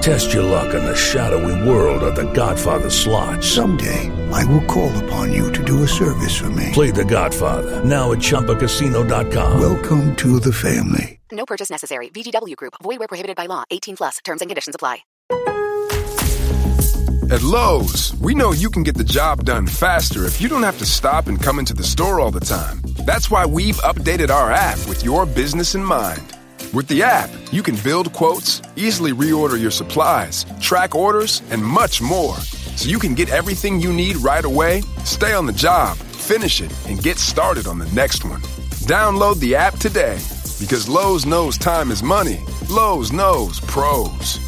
Test your luck in the shadowy world of The Godfather slot. Someday, I will call upon you to do a service for me. Play The Godfather now at ChumbaCasino.com. Welcome to the family. No purchase necessary. VGW Group. Void where prohibited by law. 18 plus. Terms and conditions apply. At Lowe's, we know you can get the job done faster if you don't have to stop and come into the store all the time. That's why we've updated our app with your business in mind. With the app, you can build quotes, easily reorder your supplies, track orders, and much more. So you can get everything you need right away, stay on the job, finish it, and get started on the next one. Download the app today because Lowe's knows time is money. Lowe's knows pros.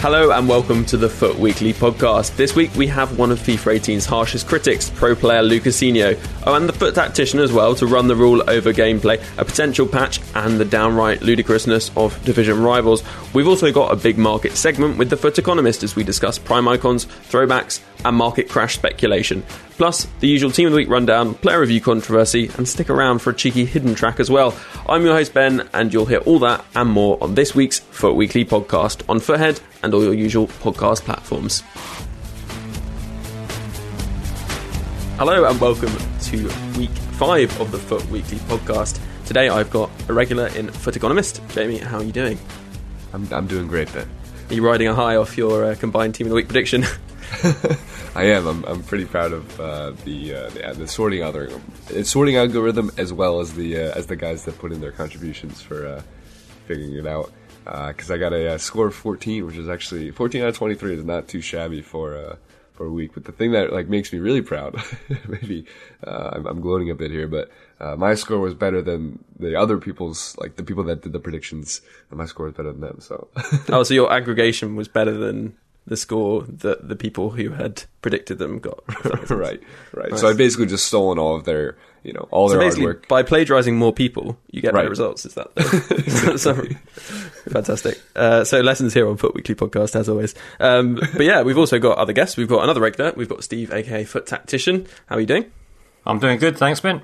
Hello and welcome to the FUT Weekly podcast. This week we have one of FIFA 18's harshest critics, pro player Lukasinho, oh, and the FUT tactician as well to run the rule over gameplay, a potential patch, and the downright ludicrousness of division rivals. We've also got a big market segment with the FUT Economist as we discuss prime icons, throwbacks, and market crash speculation. Plus, the usual Team of the Week rundown, player review controversy, and stick around for a cheeky hidden track as well. I'm your host Ben, and you'll hear all that and more on this week's FUT Weekly podcast on FUTHead and all your usual podcast platforms. Hello and welcome to week five of the FUT Weekly podcast. Today I've got a regular in FUT Economist. Jamey, how are you doing? I'm, I'm doing great, Ben. Are you riding a high off your uh, combined Team of the Week prediction? I am. I'm, I'm pretty proud of uh, the, uh, the the sorting algorithm, uh, sorting algorithm, as well as the uh, as the guys that put in their contributions for uh, figuring it out. Because I got a, uh, score of 14, which is actually 14 out of 23 is not too shabby for uh, for a week. But the thing that like makes me really proud, maybe I'm, I'm, gloating a bit here, but my score was better than the other people's, like the people that did the predictions. And my score was better than them. So oh, so your aggregation was better than the score that the people who had predicted them got. right, right. Nice. So I basically just stolen all of their, you know, all so their hard work. By plagiarizing more people, you get right. better results. Is that the, so, fantastic? Uh, so lessons here on FUT Weekly podcast as always. Um, but yeah, we've also got other guests. We've got another regular. We've got Steve, aka FUT Tactician. How are you doing? I'm doing good, thanks, Ben.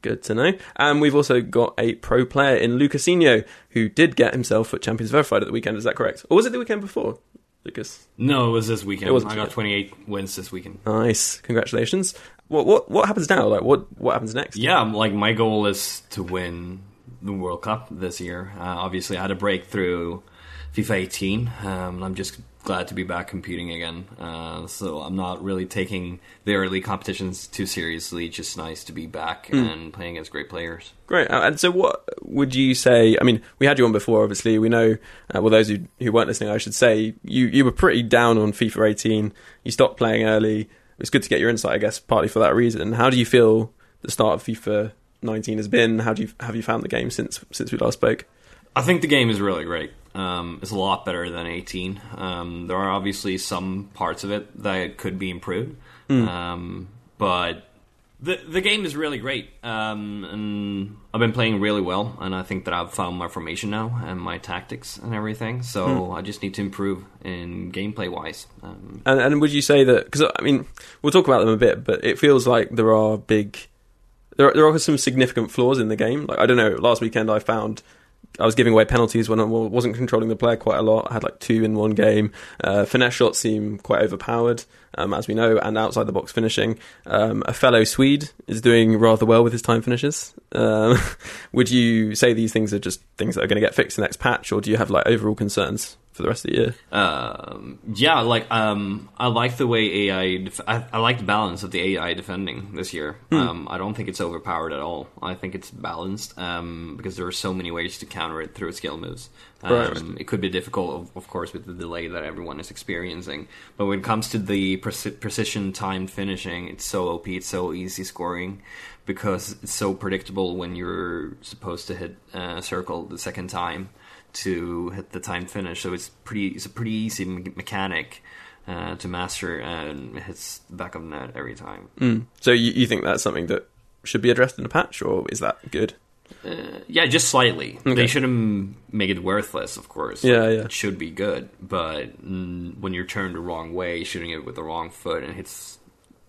Good to know. And we've also got a pro player in Lukasinho who did get himself FUT Champions verified at the weekend. Is that correct? Or was it the weekend before? Lukas? No, it was this weekend. It was, I got 28 wins this weekend. Nice, congratulations. What what what happens now? Like what what happens next? Yeah, like my goal is to win the World Cup this year. Uh, obviously, I had a breakthrough FIFA 18. Um, I'm just glad to be back competing again. Uh, so I'm not really taking the early competitions too seriously. Just nice to be back mm. and playing against great players. Great. Uh, and so, what would you say? I mean, we had you on before. Obviously, we know. Uh, well, those who, who weren't listening, I should say, you you were pretty down on FIFA 18. You stopped playing early. It's good to get your insight, I guess, partly for that reason. How do you feel the start of FIFA 19 has been? How do you have you found the game since since we last spoke? I think the game is really great. Um, it's a lot better than 18. Um, there are obviously some parts of it that could be improved, mm. um, but The the game is really great, um, and I've been playing really well, and I think that I've found my formation now and my tactics and everything. So I just need to improve in gameplay wise. Um, And, and would you say that? Because I mean, we'll talk about them a bit, but it feels like there are big, there are, there are some significant flaws in the game. Like I don't know, last weekend I found I was giving away penalties when I wasn't controlling the player quite a lot. I had like two in one game. Uh, finesse shots seem quite overpowered, um, as we know, and outside the box finishing. Um, a fellow Swede is doing rather well with his time finishes. Um, would you say these things are just things that are going to get fixed in the next patch, or do you have like overall concerns for the rest of the year? um, yeah, like um, I like the way AI. Def- I, I like the balance of the AI defending this year. Um, I don't think it's overpowered at all. I think it's balanced um, because there are so many ways to counter it through skill moves. Um, Right. It could be difficult, of, of course, with the delay that everyone is experiencing. But when it comes to the preci- precision timed finishing, it's so OP. It's so easy scoring because it's so predictable when you're supposed to hit uh, circle the second time to hit the time finish. So it's pretty. It's a pretty easy me- mechanic uh, to master, and it hits the back of the net every time. Mm. So you, you think that's something that should be addressed in a patch, or is that good? Yeah, just slightly. Okay. They shouldn't make it worthless, of course. Yeah, yeah. It should be good, but when you're turned the wrong way, shooting it with the wrong foot, and it hits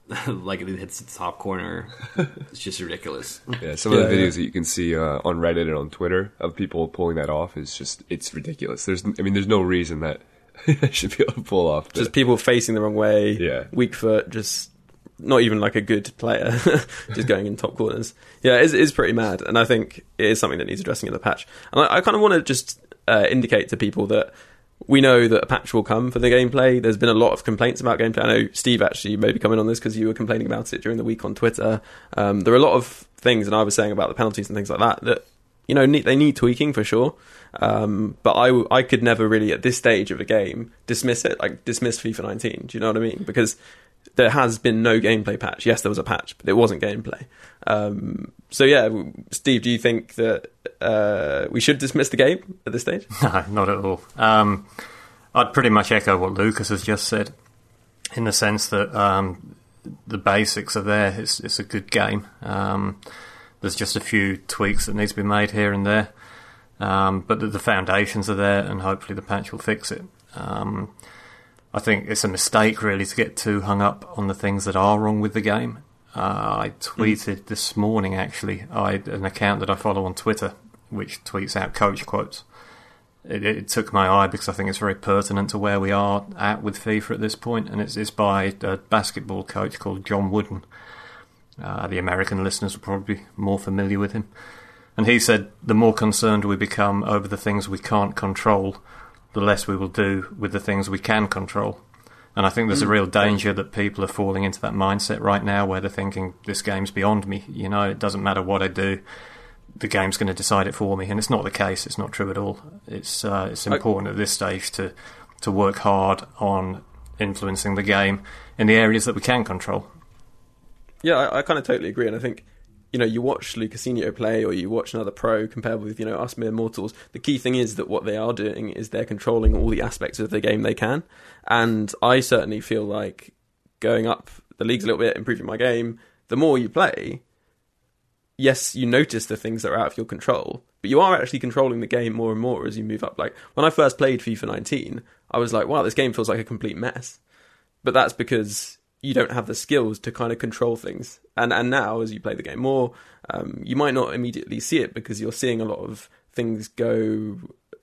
like it hits the top corner, it's just ridiculous. Yeah, some of the Yeah, yeah. videos that you can see uh, on Reddit and on Twitter of people pulling that off is just it's ridiculous. There's I mean there's no reason that I should be able to pull off. Just people facing the wrong way, Yeah. weak foot, just not even like a good player, just going in top corners. Yeah, it's, it's pretty mad, and I think it is something that needs addressing in the patch. And I, I kind of want to just uh, indicate to people that we know that a patch will come for the gameplay. There's been a lot of complaints about gameplay. I know Steve actually may be coming on this because you were complaining about it during the week on Twitter. Um, there are a lot of things, and I was saying about the penalties and things like that that you know they need tweaking for sure. Um, but I w- I could never really at this stage of a game dismiss it like dismiss FIFA 19. Do you know what I mean? Because there has been no gameplay patch. Yes, there was a patch, but it wasn't gameplay. Um, so yeah, Steve, do you think that uh, we should dismiss the game at this stage? No, not at all. Um, I'd pretty much echo what Lukas has just said, in the sense that um, the basics are there. It's, it's a good game. Um, there's just a few tweaks that need to be made here and there, um, but the, the foundations are there, and hopefully the patch will fix it. I think it's a mistake really to get too hung up on the things that are wrong with the game. Uh, I tweeted this morning actually. I an account that I follow on Twitter, which tweets out coach quotes. It, it took my eye because I think it's very pertinent to where we are at with FIFA at this point, and it's, it's by a basketball coach called John Wooden. Uh, the American listeners are probably more familiar with him. And he said, the more concerned we become over the things we can't control, the less we will do with the things we can control. And I think there's a real danger that people are falling into that mindset right now where they're thinking, this game's beyond me. You know, it doesn't matter what I do, the game's going to decide it for me. And it's not the case. It's not true at all. It's, uh, it's important at this stage to, to work hard on influencing the game in the areas that we can control. Yeah, I, I kind of totally agree, and I think you know you watch Lukasinho play or you watch another pro compared with you know us mere mortals. The key thing is that what they are doing is they're controlling all the aspects of the game they can, and I certainly feel like going up the leagues a little bit, improving my game. The more you play, yes, you notice the things that are out of your control, but you are actually controlling the game more and more as you move up. Like when I first played FIFA 19, I was like, wow, this game feels like a complete mess. But that's because you don't have the skills to kind of control things. And and now, as you play the game more, um, you might not immediately see it because you're seeing a lot of things go.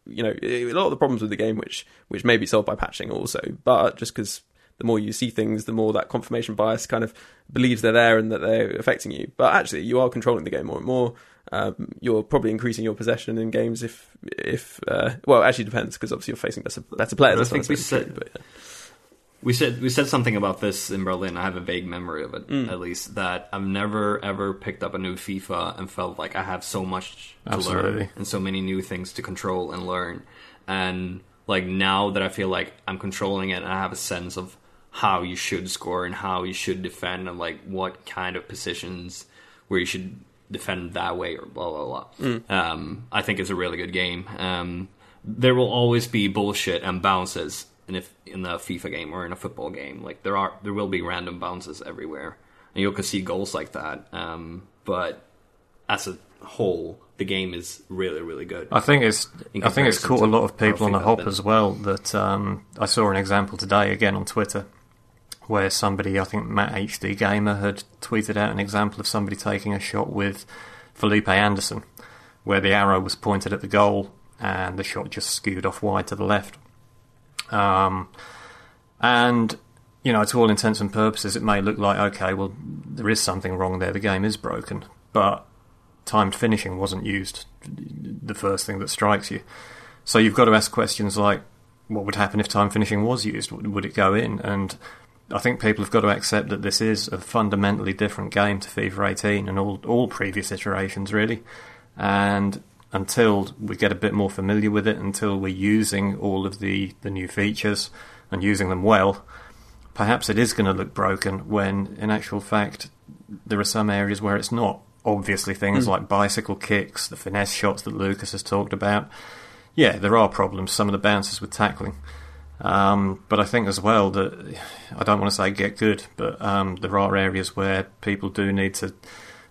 You know, a lot of the problems with the game, which which may be solved by patching also, but just because the more you see things, the more that confirmation bias kind of believes they're there and that they're affecting you. But actually, you are controlling the game more and more. Um, you're probably increasing your possession in games if if uh, well, it actually depends because obviously you're facing better, better players. I think we said- but, yeah. We said we said something about this in Berlin. I have a vague memory of it, Mm. at least. That I've never ever picked up a new FIFA and felt like I have so much to learn and so many new things to control and learn. And like now that I feel like I'm controlling it, and I have a sense of how you should score and how you should defend, and like what kind of positions where you should defend that way or blah blah blah. Mm. Um, I think it's a really good game. Um, there will always be bullshit and bounces in if in a FIFA game or in a football game. Like there are, there will be random bounces everywhere. and you'll see goals like that. Um, but as a whole, the game is really, really good. I think it's I think it's caught a lot of people on the hop as well. That um, I saw an example today again on Twitter, where somebody I think Matt HD Gamer had tweeted out an example of somebody taking a shot with Felipe Anderson, where the arrow was pointed at the goal and the shot just skewed off wide to the left. Um, and you know, to all intents and purposes, it may look like okay, well, there is something wrong there. The game is broken, but timed finishing wasn't used. The first thing that strikes you. So you've got to ask questions like, what would happen if time finishing was used? Would it go in? And I think people have got to accept that this is a fundamentally different game to FIFA 18 and all all previous iterations, really. And until we get a bit more familiar with it, until we're using all of the, the new features and using them well, perhaps it is going to look broken when, in actual fact, there are some areas where it's not. Obviously, things Mm. like bicycle kicks, the finesse shots that Lukas has talked about. Yeah, there are problems, some of the bounces with tackling. Um, but I think as well that I don't want to say get good, but um, there are areas where people do need to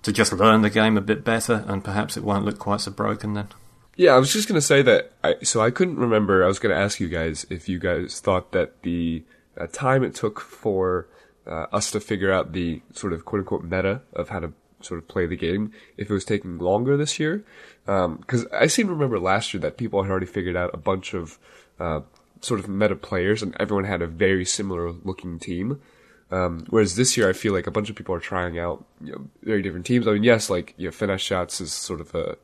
to just learn the game a bit better, and perhaps it won't look quite so broken then. Yeah, I was just gonna say that. I, so I couldn't remember. I was gonna ask you guys if you guys thought that the uh, time it took for uh, us to figure out the sort of quote unquote meta of how to sort of play the game, if it was taking longer this year. Because I seem to remember last year that people had already figured out a bunch of uh, sort of meta players, and everyone had a very similar looking team. Um, whereas this year, I feel like a bunch of people are trying out you know, very different teams. I mean, yes, like you know, finesse shots is sort of a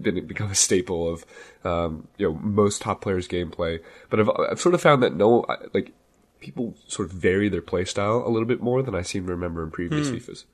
didn't become a staple of um, you know most top players' gameplay, but I've, I've sort of found that no, like people sort of vary their play style a little bit more than I seem to remember in previous Hmm. FIFAs.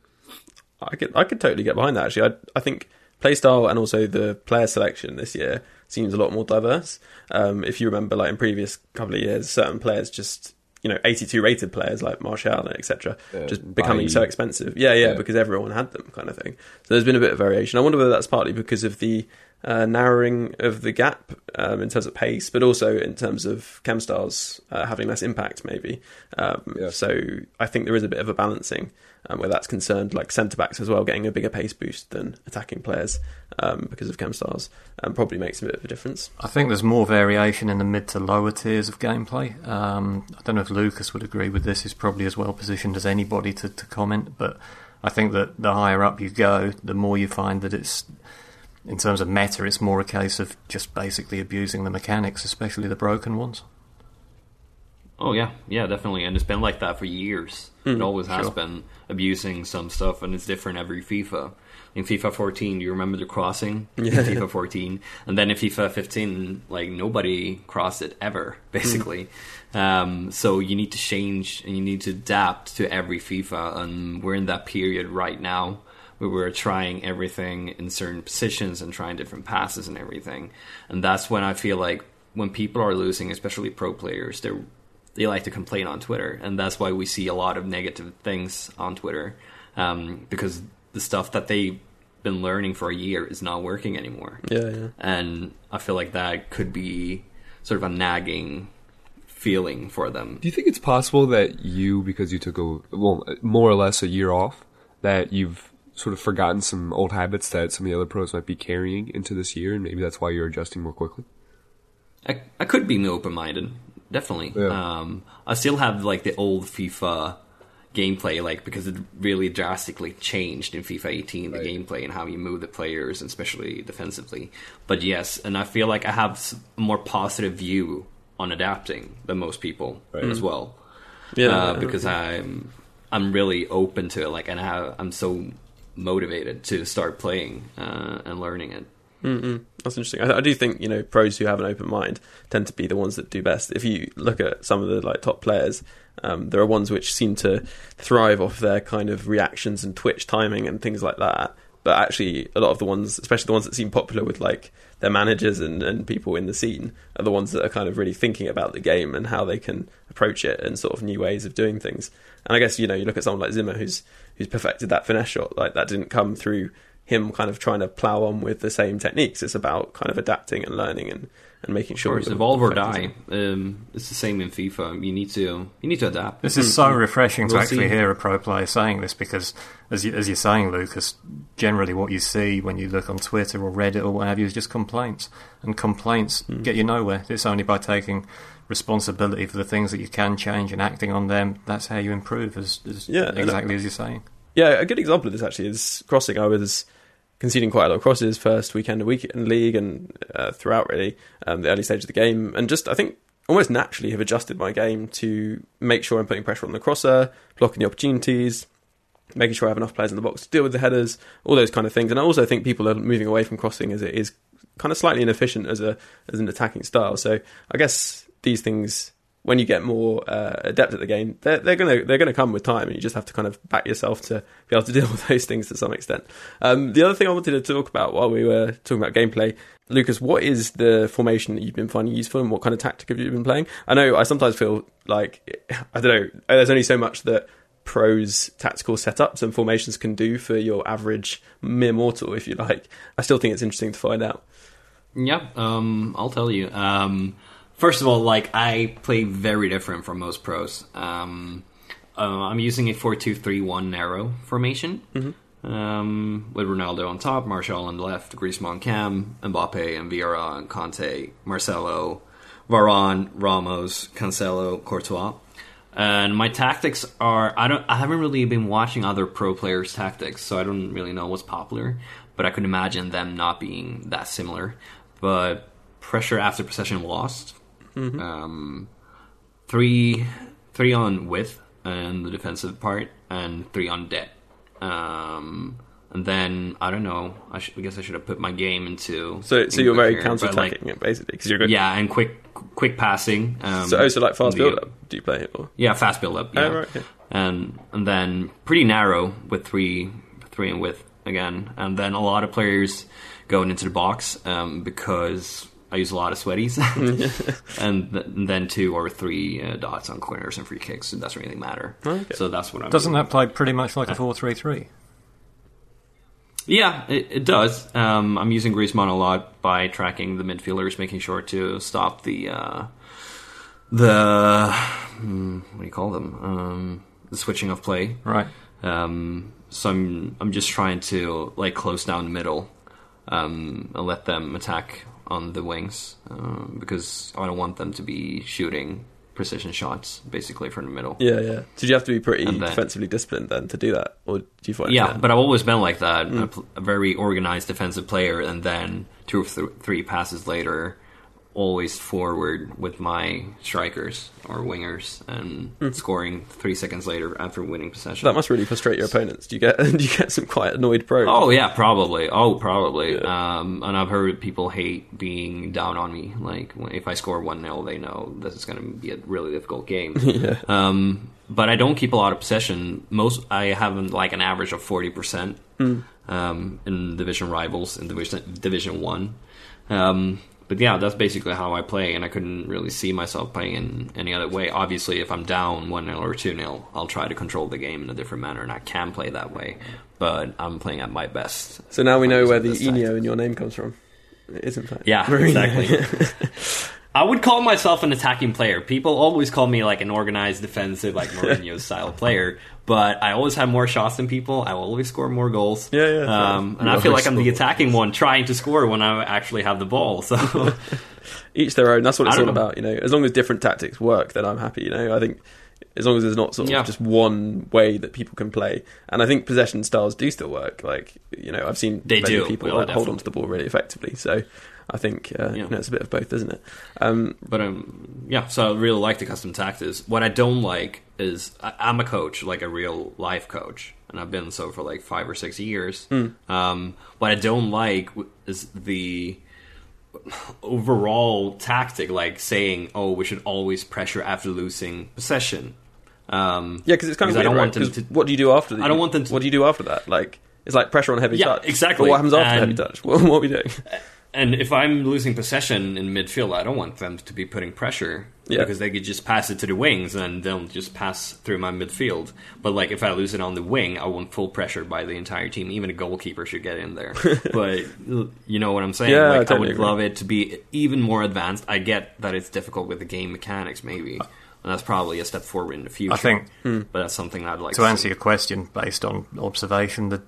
I could I could totally get behind that. Actually, I I think playstyle and also the player selection this year seems a lot more diverse. Um, if you remember, like in previous couple of years, certain players just you know 82 rated players like Martial etc. Yeah, just becoming so expensive. Yeah, yeah, Yeah. because everyone had them, kind of thing. So there's been a bit of variation. I wonder whether that's partly because of the uh, narrowing of the gap um, in terms of pace, but also in terms of chem styles uh, having less impact, maybe. Um, Yeah. So I think there is a bit of a balancing um, where that's concerned, like centre backs as well, getting a bigger pace boost than attacking players um, because of chem styles um, probably makes a bit of a difference. I think there's more variation in the mid to lower tiers of gameplay. Um, I don't know if Lukas would agree with this. He's probably as well positioned as anybody to, to comment, but I think that the higher up you go, the more you find that it's, in terms of meta, it's more a case of just basically abusing the mechanics, especially the broken ones. Oh yeah, yeah, definitely, and it's been like that for years. Mm, it always has sure. been abusing some stuff, and it's different every FIFA. In FIFA 14, do you remember the crossing? Yeah. In FIFA 14, and then in FIFA 15, like nobody crossed it ever, basically. Um, so you need to change and you need to adapt to every FIFA, and we're in that period right now where we're trying everything in certain positions and trying different passes and everything. And that's when I feel like when people are losing, especially pro players, they're they like to complain on Twitter, and that's why we see a lot of negative things on Twitter um, because the stuff that they've been learning for a year is not working anymore. Yeah, yeah. And I feel like that could be sort of a nagging feeling for them. Do you think it's possible that you, because you took a well, more or less a year off, that you've sort of forgotten some old habits that some of the other pros might be carrying into this year, and maybe that's why you're adjusting more quickly? I, I could be open minded, definitely. Yeah. Um, I still have like the old FIFA gameplay, like because it really drastically changed in FIFA 18, the gameplay and how you move the players, and especially defensively. But yes, and I feel like I have s- a more positive view on adapting than most people as well. Yeah, uh, because I'm I'm really open to it, like, and I have, I'm so motivated to start playing uh, and learning it. Mm-mm. That's interesting. I, I do think you know pros who have an open mind tend to be the ones that do best. If you look at some of the like top players, um, there are ones which seem to thrive off their kind of reactions and twitch timing and things like that. But actually, a lot of the ones, especially the ones that seem popular with like their managers and, and people in the scene, are the ones that are kind of really thinking about the game and how they can approach it and sort of new ways of doing things. And I guess you know you look at someone like Zimmer who's who's perfected that finesse shot. Like that didn't come through him kind of trying to plow on with the same techniques. It's about kind of adapting and learning and and making Of sure. course, you're evolve or affecting die. Um, it's the same in FIFA. You need to you need to adapt. This is so refreshing to We'll actually see. hear a pro player saying this because, as, you, as you're saying, Lukas, generally what you see when you look on Twitter or Reddit or what have you is just complaints. And complaints Hmm. get you nowhere. It's only by taking responsibility for the things that you can change and acting on them that's how you improve, as, as Yeah, and- exactly as you're saying. Yeah, a good example of this actually is crossing. I was conceding quite a lot of crosses first weekend weekend league and uh, throughout really um, the early stage of the game, and just I think almost naturally have adjusted my game to make sure I'm putting pressure on the crosser, blocking the opportunities, making sure I have enough players in the box to deal with the headers, all those kind of things. And I also think people are moving away from crossing as it is kind of slightly inefficient as a as an attacking style. So I guess these things, when you get more uh, adept at the game, they're, they're gonna they're gonna come with time, and you just have to kind of back yourself to be able to deal with those things to some extent. Um, the other thing I wanted to talk about while we were talking about gameplay, Lukas, what is the formation that you've been finding useful, and what kind of tactic have you been playing? I know I sometimes feel like I don't know. There's only so much that pros tactical setups and formations can do for your average mere mortal, if you like. I still think it's interesting to find out. Yeah, um, I'll tell you. Um, first of all, like I play very different from most pros. Um, uh, I'm using a four-two-three-one narrow formation um, with Ronaldo on top, Martial on the left, Griezmann cam, Mbappe and Vieira and Kanté, Marcelo, Varane, Ramos, Cancelo, Courtois. And my tactics are I don't I haven't really been watching other pro players' tactics, so I don't really know what's popular. But I could imagine them not being that similar. But pressure after possession lost, um, three three on width and the defensive part, and three on depth. Um, and then I don't know. I, should, I guess I should have put my game into. So, so you're very counter attacking like, it basically because you're good. Yeah, and quick quick passing. Um, So, oh, so like fast build up. Do you play it? Or? yeah, fast build up. Yeah. Oh, right, okay. And and then pretty narrow with three three in width again, and then a lot of players going into the box um, because I use a lot of sweaties, and, th- and then two or three uh, dots on corners and free kicks. It doesn't really matter. Okay. So that's what I'm. Doesn't doing. that play pretty much like a 4 3 3? Yeah, it, it does. Um, I'm using Griezmann a lot by tracking the midfielders, making sure to stop the uh, the hmm, what do you call them? Um, the switching of play. Right. Um, so I'm I'm just trying to like close down the middle um, and let them attack on the wings um, because I don't want them to be shooting precision shots basically from the middle. Yeah, yeah. Did you have to be pretty then- defensively disciplined then to do that, or do you find? Yeah, but I've always been like that. Mm. A, very organized defensive player, and then two or th- three passes later, always forward with my strikers or wingers, and scoring three seconds later after winning possession. Mm. that must really frustrate your opponents. Do you get? do you get some quite annoyed pros? Oh yeah, probably. Oh, probably. Um, and I've heard people hate being down on me. Like if I score one 0 they know this is going to be a really difficult game. Yeah. Um, but I don't keep a lot of possession. Most I have like an average of forty percent Mm. um, in division rivals in division Division One. Um, but yeah, that's basically how I play, and I couldn't really see myself playing in any other way. Obviously, if I'm down one 0 or two 0 I'll try to control the game in a different manner, and I can play that way. But I'm playing at my best. So now we know where the inho in your name comes from. It is in fact. Yeah, Mourinho. exactly. I would call myself an attacking player. People always call me like an organized defensive, like Mourinho style player. But I always have more shots than people. I will always score more goals. Yeah, yeah, Um, and I feel like I'm the attacking one, trying to score when I actually have the ball. So Each their own. That's what it's all know. about. You know, as long as different tactics work, then I'm happy. You know, I think as long as there's not sort of Yeah. just one way that people can play, and I think possession styles do still work. Like you know, I've seen They many do. people Well, hold definitely. onto the ball really effectively. So I think uh, Yeah. you know it's a bit of both, isn't it? Um, But um, yeah, so I really like the custom tactics. What I don't like is I, I'm a coach, like a real life coach, and I've been so for like five or six years. Um, what I don't like is the overall tactic, like saying, "Oh, we should always pressure after losing possession." Um, yeah, because it's kind of I don't right? want them to. what do you do after? The, I don't want them to- What do you do after that? Like it's like pressure on heavy Yeah, touch. exactly. But what happens after heavy touch? What, what are we doing? and if I'm losing possession in midfield, I don't want them to be putting pressure Yeah. because they could just pass it to the wings and they'll just pass through my midfield. But like if I lose it on the wing, I want full pressure by the entire team. Even a goalkeeper should get in there. but you know what I'm saying? Yeah, I like I, totally would agree. love it to be even more advanced. I get that it's difficult with the game mechanics, maybe. And that's probably a step forward in the future. I think but that's something I'd like to to answer see. your question based on observation that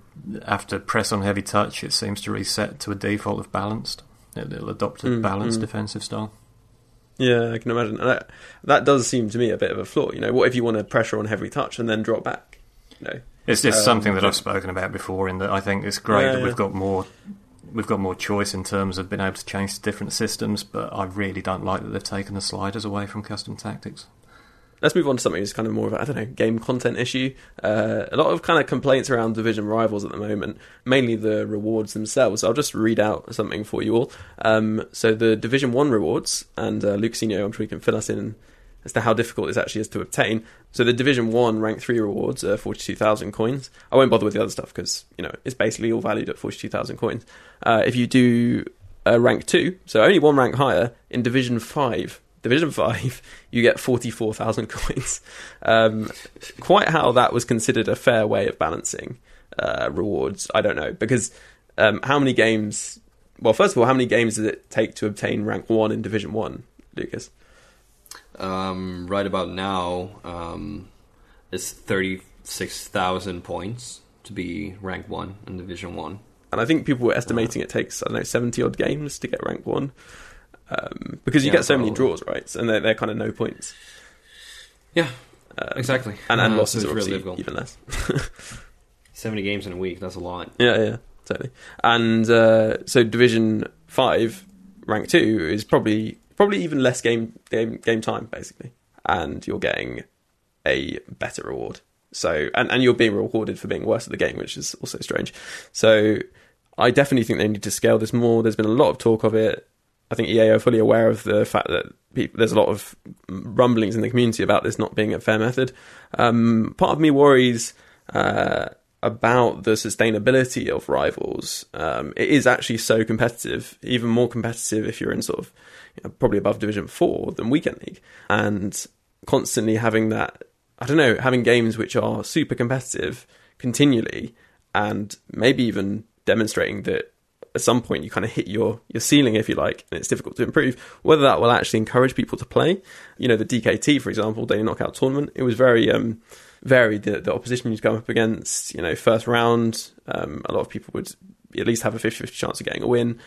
after press on heavy touch, it seems to reset to a default of balanced. It- It'll adopt a Mm, balanced mm. defensive style. Yeah, I can imagine. And that, that does seem to me a bit of a flaw. You know, what if you want to pressure on heavy touch and then drop back? You know, It's just Um, something that I've spoken about before. In that I think it's great Yeah, that yeah. we've got more, we've got more choice in terms of being able to change to different systems. But I really don't like that they've taken the sliders away from custom tactics. Let's move on to something that's kind of more of a, I don't know, game content issue. Uh, a lot of kind of complaints around Division rivals at the moment, mainly the rewards themselves. I'll just read out something for you all. Um, so the Division 1 rewards, and uh, Lukasinho, I'm sure you can fill us in as to how difficult this actually is to obtain. So the Division 1 rank 3 rewards are 42,000 coins. I won't bother with the other stuff because, you know, it's basically all valued at 42,000 coins. Uh, if you do uh, rank 2, so only one rank higher, in Division 5, Division 5, you get 44,000 coins. Um, quite how that was considered a fair way of balancing uh, rewards, I don't know. Because um, how many games. Well, first of all, how many games does it take to obtain rank 1 in Division 1, Lukas? Um, right about now, um, it's thirty six thousand points to be rank one in Division One. And I think people were estimating it takes, I don't know, 70 odd games to get rank 1. Um, because you Yeah, get so many draws, right? And they're, they're kind of no points. Yeah, Um, exactly. And, and Uh, losses so are obviously really even less. Seventy games in a week. That's a lot. Yeah, yeah, totally. And uh, so Division Five, rank two, is probably probably even less game game game time basically, and you're getting a better reward. So and and you're being rewarded for being worse at the game, which is also strange. So I definitely think they need to scale this more. There's been a lot of talk of it. I think EA are fully aware of the fact that people, there's a lot of rumblings in the community about this not being a fair method. Um, part of me worries uh, about the sustainability of rivals. Um, it is actually so competitive, even more competitive if you're in sort of you know, probably above Division Four than Weekend League, and constantly having that. I don't know, having games which are super competitive continually, and maybe even demonstrating that at some point you kind of hit your your ceiling if you like and it's difficult to improve. Whether that will actually encourage people to play you know the DKT for example daily knockout tournament it was very um varied. The, the opposition you'd come up against you know first round. Um, a lot of people would at least have a 50-50 chance of getting a win.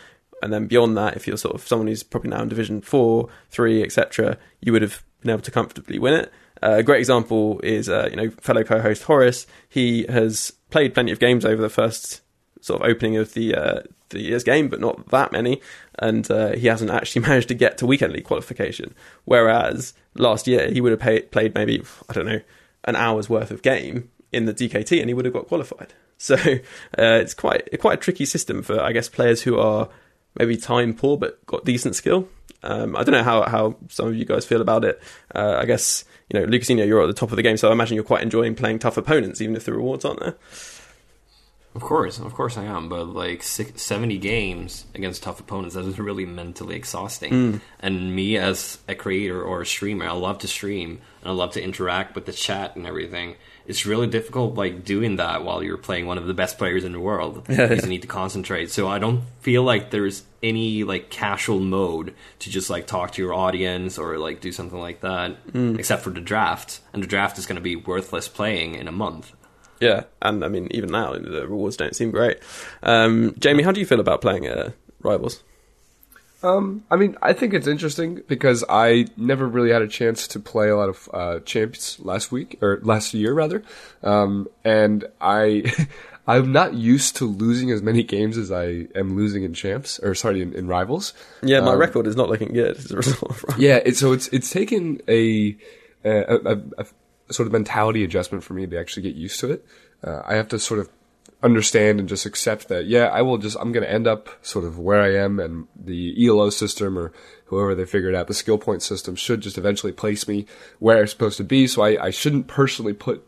And then beyond that if you're sort of someone who's probably now in division 4 3 etc you would have been able to comfortably win it. Uh, a great example is uh, you know fellow co-host Horace. He has played plenty of games over the first sort of opening of the uh, the year's game, but not that many. And uh, he hasn't actually managed to get to weekend league qualification. Whereas last year he would have pay, played maybe I don't know an hour's worth of game in the DKT, and he would have got qualified. So uh, it's quite quite a tricky system for I guess players who are maybe time poor but got decent skill. Um, I don't know how, how some of you guys feel about it. Uh, I guess you know, Lukasinho, you're at the top of the game, so I imagine you're quite enjoying playing tough opponents, even if the rewards aren't there. Of course, of course I am, but like six, 70 games against tough opponents, that is really mentally exhausting. Mm. And me as a creator or a streamer, I love to stream and I love to interact with the chat and everything. It's really difficult like doing that while you're playing one of the best players in the world. Because you need to concentrate. So I don't feel like there's any like casual mode to just like talk to your audience or like do something like that. Mm. Except for the draft. And the draft is gonna be worthless playing in a month. Yeah, and I mean, even now the rewards don't seem great. Um, Jamey, how do you feel about playing uh, Rivals? Um, I mean, I think it's interesting because I never really had a chance to play a lot of uh, champs last week or last year rather, um, and I. I'm not used to losing as many games as I am losing in champs, or sorry, in, in rivals. Yeah, my Um, record is not looking good as a result. Of yeah, it, so it's it's taken a a, a a sort of mentality adjustment for me to actually get used to it. Uh, I have to sort of understand and just accept that. Yeah, I will just I'm going to end up sort of where I am, and the ELO system or whoever they figured out the skill point system should just eventually place me where I'm supposed to be. So I, I shouldn't personally put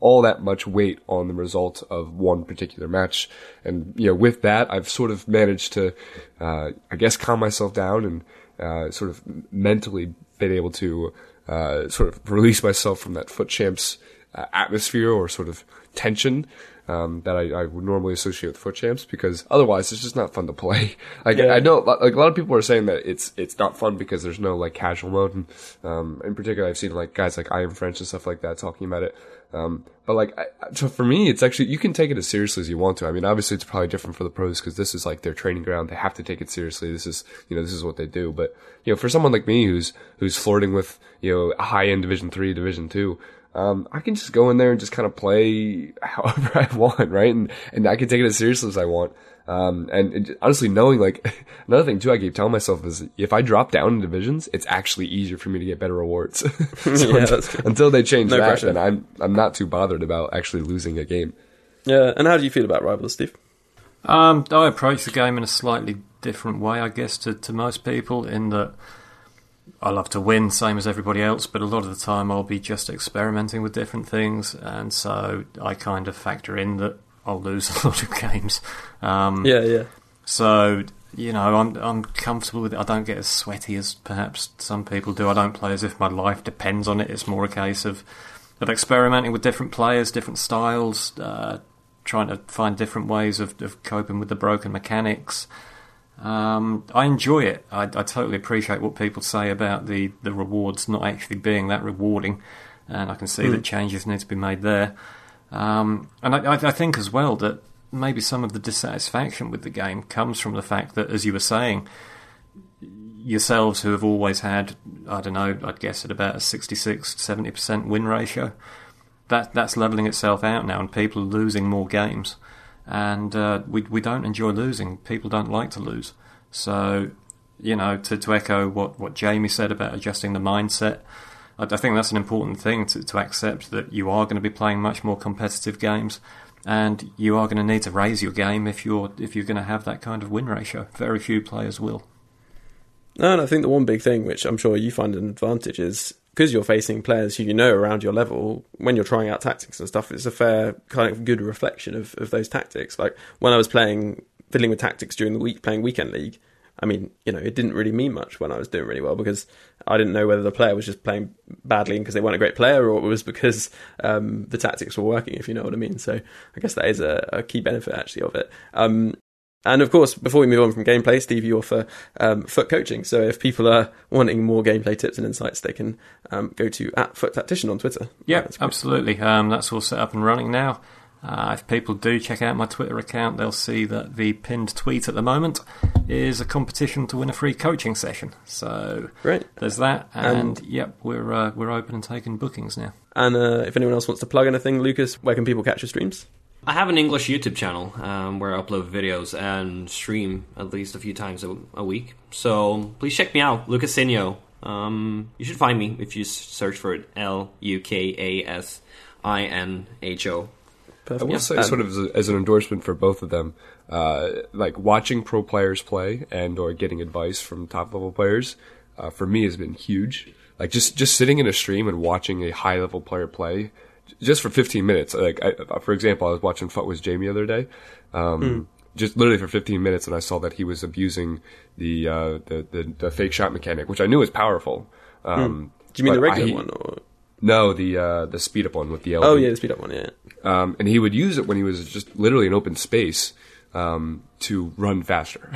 all that much weight on the result of one particular match. And you know, with that, I've sort of managed to, uh, I guess, calm myself down and uh, sort of mentally been able to uh, sort of release myself from that FUT champs uh, atmosphere or sort of tension um, that I, I, would normally associate with FUT champs because otherwise it's just not fun to play. Like yeah. I know like a lot of people are saying that it's it's not fun because there's no like casual mode. And, um, in particular, I've seen like guys like I am French and stuff like that talking about it. Um, but like, I, so for me, it's actually, you can take it as seriously as you want to. I mean, obviously it's probably different for the pros because this is like their training ground. They have to take it seriously. This is, you know, this is what they do. But, you know, for someone like me who's, who's flirting with, you know, high end division three, division two, um, I can just go in there and just kind of play however I want, right? And, and I can take it as seriously as I want. Um, and it, honestly, knowing like another thing too, I keep telling myself is if I drop down in divisions, it's actually easier for me to get better rewards. so yeah, until, until, they change no that, pressure. then I'm I'm not too bothered about actually losing a game. Yeah, and how do you feel about rivals, Steve? Um, I approach the game in a slightly different way, I guess, to, to most people. In that I love to win, same as everybody else, but a lot of the time I'll be just experimenting with different things, and so I kind of factor in that I'll lose a lot of games. Um, yeah, yeah. So you know, I'm I'm comfortable with it. I don't get as sweaty as perhaps some people do. I don't play as if my life depends on it. It's more a case of of experimenting with different players, different styles, uh, trying to find different ways of, of coping with the broken mechanics. Um, I enjoy it. I, I, totally appreciate what people say about the, the rewards not actually being that rewarding, and I can see mm. that changes need to be made there. Um, and I, I, think as well that maybe some of the dissatisfaction with the game comes from the fact that, as you were saying, yourselves who have always had, I don't know, I'd guess at about a 66, 70% win ratio, that, that's levelling itself out now, and people are losing more games. And uh, we, we don't enjoy losing. People don't like to lose. So, you know, to, to echo what, what Jamey said about adjusting the mindset, I, I think that's an important thing to, to accept that you are going to be playing much more competitive games and you are going to need to raise your game if you're if you're going to have that kind of win ratio. Very few players will. And I think the one big thing, which I'm sure you find an advantage, is because you're facing players who you know around your level. When you're trying out tactics and stuff, it's a fair kind of good reflection of, of those tactics. Like when I was playing fiddling with tactics during the week, playing weekend league, I mean, you know, it didn't really mean much when I was doing really well because I didn't know whether the player was just playing badly because they weren't a great player or it was because um, the tactics were working, if you know what I mean. So I guess that is a, a key benefit actually of it. Um, and of course, before we move on from gameplay, Steve, you offer um, FUT coaching. So if people are wanting more gameplay tips and insights, they can um, go to at FUT Tactician on Twitter. Yeah, absolutely. Um, that's all set up and running now. Uh, if people do check out my Twitter account, they'll see that the pinned tweet at the moment is a competition to win a free coaching session. So Great. there's that, and um, yep, we're uh, we're open and taking bookings now. And uh, if anyone else wants to plug anything, Lukas, where can people catch your streams? I have an English YouTube channel um, where I upload videos and stream at least a few times a, a week. So please check me out, Lukasinho. Um, you should find me if you search for it L U K A S I N H O. Perfect. I will yeah. say, um, sort of as, a, as, an endorsement for both of them, uh, like watching pro players play and or getting advice from top level players, uh, for me has been huge. Like just just sitting in a stream and watching a high level player play, just for 15 minutes. Like I, for example, I was watching FUT with Jamie the other day. Um, mm. Just literally for 15 minutes, and I saw that he was abusing the, uh, the, the the fake shot mechanic, which I knew was powerful. Um, mm. Do you mean the regular I, one? Or? No, the uh, the speed up one with the LB. Oh yeah, the speed up one. Yeah. Um, and he would use it when he was just literally in open space um, to run faster.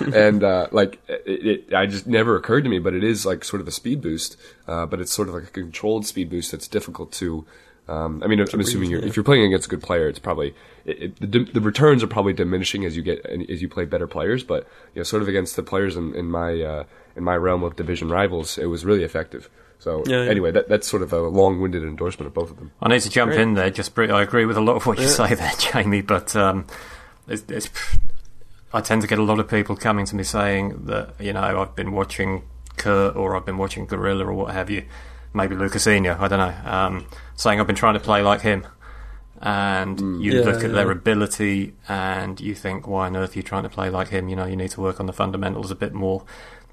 and uh, like it, it, I just never occurred to me, but it is like sort of a speed boost. Uh, but it's sort of like a controlled speed boost that's difficult to. Um, I mean, I'm assuming you're, if you're playing against a good player, it's probably it, the, the returns are probably diminishing as you get as you play better players. But you know, sort of against the players in, in my uh, in my realm of division rivals, it was really effective. So yeah, yeah. anyway, that, that's sort of a long-winded endorsement of both of them. I need to jump Great. in there. Just I agree with a lot of what you yeah. say there, Jamey. But um, it's, it's, I tend to get a lot of people coming to me saying that you know I've been watching Kurt or I've been watching Gorilla or what have you, maybe Lucas Senior. I don't know. Um, saying I've been trying to play like him. And mm. you look at their ability, and you think, "Why on earth are you trying to play like him?" You know, you need to work on the fundamentals a bit more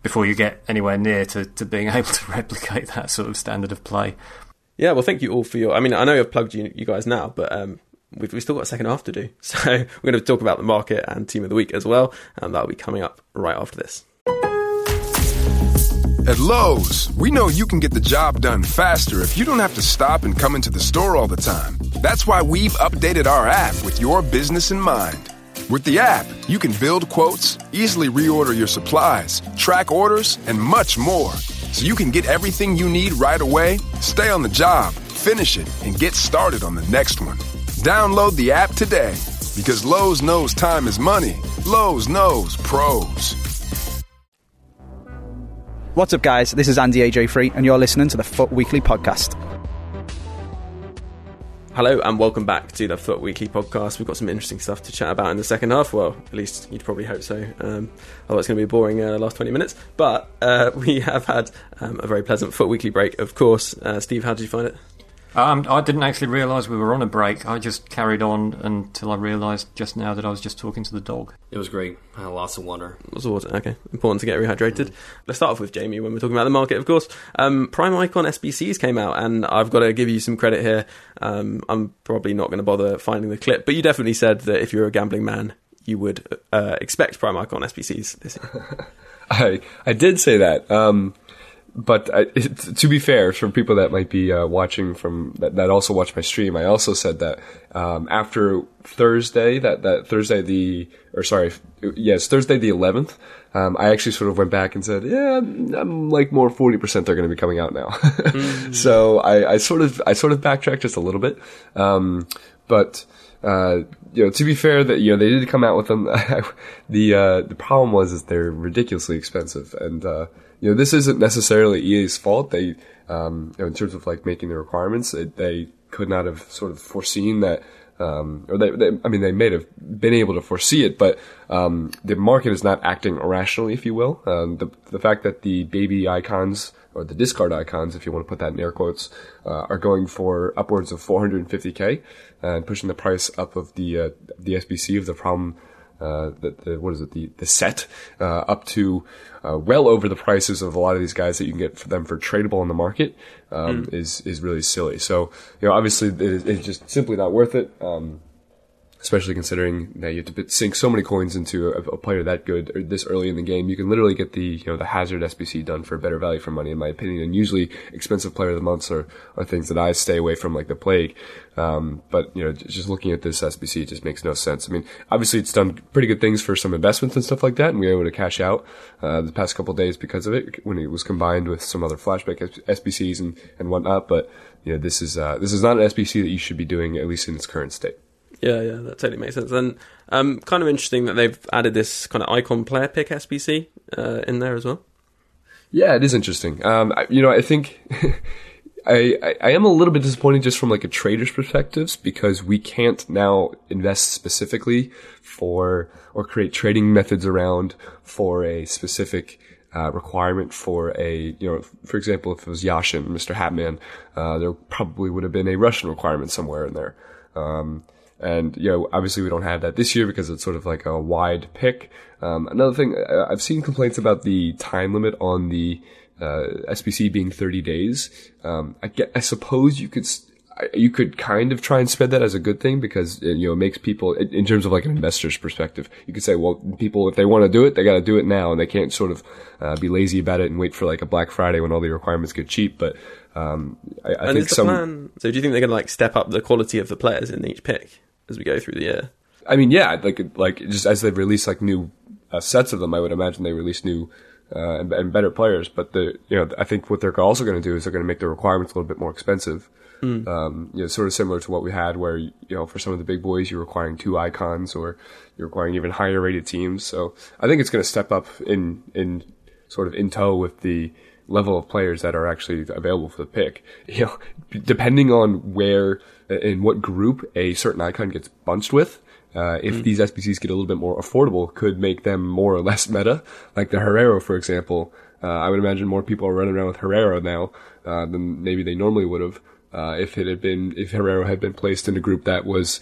before you get anywhere near to, to being able to replicate that sort of standard of play. Yeah, well, thank you all for your. I mean, I know I've plugged you, you guys now, but um, we've, we've still got a second half to do. So we're going to talk about the market and team of the week as well, and that'll be coming up right after this. At Lowe's, we know you can get the job done faster if you don't have to stop and come into the store all the time. That's why we've updated our app with your business in mind. With the app, you can build quotes, easily reorder your supplies, track orders, and much more. So you can get everything you need right away, stay on the job, finish it, and get started on the next one. Download the app today because Lowe's knows time is money. Lowe's knows pros. What's up, guys? This is Andy AJ3, and you're listening to the FUT Weekly Podcast. Hello and welcome back to the FUT Weekly podcast. We've got some interesting stuff to chat about in the second half. Well, at least you'd probably hope so. Um, although it's going to be boring uh, last 20 minutes. But uh, we have had um, a very pleasant FUT Weekly break, of course. Uh, Steve, how did you find it? Um, I didn't actually realise we were on a break. I just carried on until I realised just now that I was just talking to the dog. It was great. I had lots of water. Lots of water. Okay, important to get rehydrated. Mm. Let's start off with Jamey when we're talking about the market, of course. Um, Prime Icon SBCs came out, and I've got to give you some credit here. Um, I'm probably not going to bother finding the clip, but you definitely said that if you're a gambling man, you would uh, expect Prime Icon SBCs this year. I I did say that. Um, but I, to be fair, for people that might be uh, watching from that, that, also watch my stream, I also said that um, after Thursday, that that Thursday the or sorry, yes, Thursday the eleventh, um, I actually sort of went back and said, yeah, I'm, I'm like more forty percent they're going to be coming out now. mm. So I, I, sort of I sort of backtracked just a little bit, um, but. Uh, you know, to be fair, that you know they did come out with them. the uh, the problem was is they're ridiculously expensive, and uh, you know, this isn't necessarily EA's fault. They, um, you know, in terms of like making the requirements, it, they could not have sort of foreseen that. Um, or they, they, I mean, they may have been able to foresee it, but um, the market is not acting irrationally, if you will. Um, the the fact that the baby icons or the discard icons, if you want to put that in air quotes, uh, are going for upwards of 450k and pushing the price up of the uh, the SBC of the problem uh, the, the, what is it the the set uh, up to uh, well over the prices of a lot of these guys that you can get for them for tradable on the market um, mm. is is really silly. So you know obviously it, it's just simply not worth it. Um, especially considering that you have to sink so many coins into a, a, player that good or this early in the game. You can literally get the you know the Hazard SBC done for better value for money, in my opinion. And usually, expensive player of the months are, are things that I stay away from like the plague. Um, but you know, just looking at this SBC just makes no sense. I mean, obviously, it's done pretty good things for some investments and stuff like that, and we were able to cash out uh, the past couple days because of it when it was combined with some other flashback SBCs and and whatnot. But you know, this is uh, this is not an SBC that you should be doing at least in its current state. Yeah, yeah, that totally makes sense. And um, kind of interesting that they've added this kind of icon player pick SBC uh, in there as well. Yeah, it is interesting. Um, you know, I think I, I, I am a little bit disappointed just from like a trader's perspective because we can't now invest specifically for or create trading methods around for a specific uh, requirement for a, you know, for example, if it was Yashin, Mr. Hatman, uh, there probably would have been a Russian requirement somewhere in there. Um, and, you know, obviously we don't have that this year because it's sort of like a wide pick. Um, another thing, I've seen complaints about the time limit on the, uh, SBC being 30 days. Um, I get, I suppose you could, you could kind of try and spread that as a good thing because it, you know, it makes people, in terms of like an investor's perspective, you could say, well, people, if they want to do it, they got to do it now and they can't sort of, uh, be lazy about it and wait for like a Black Friday when all the requirements get cheap. But, um, I, I and think some, plan, so do you think they're going to like step up the quality of the players in each pick? As we go through the year. I mean, yeah, like like just as they release like new uh, sets of them, I would imagine they release new uh, and, and, better players. But the you know I think what they're also going to do is they're going to make the requirements a little bit more expensive. Mm. Um, you know, sort of similar to what we had, where you know for some of the big boys you're requiring two icons, or you're requiring even higher rated teams. So I think it's going to step up in in sort of in tow with the level of players that are actually available for the pick. You know, depending on where in what group a certain icon gets bunched with. Uh, if mm. these SBCs get a little bit more affordable, could make them more or less meta. Like the Herrero, for example. Uh, I would imagine more people are running around with Herrero now uh, than maybe they normally would have uh, if it had been if Herrero had been placed in a group that was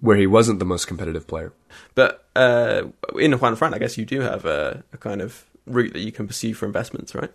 where he wasn't the most competitive player. But uh, in Juan Fran, I guess you do have a, a, kind of route that you can pursue for investments, right?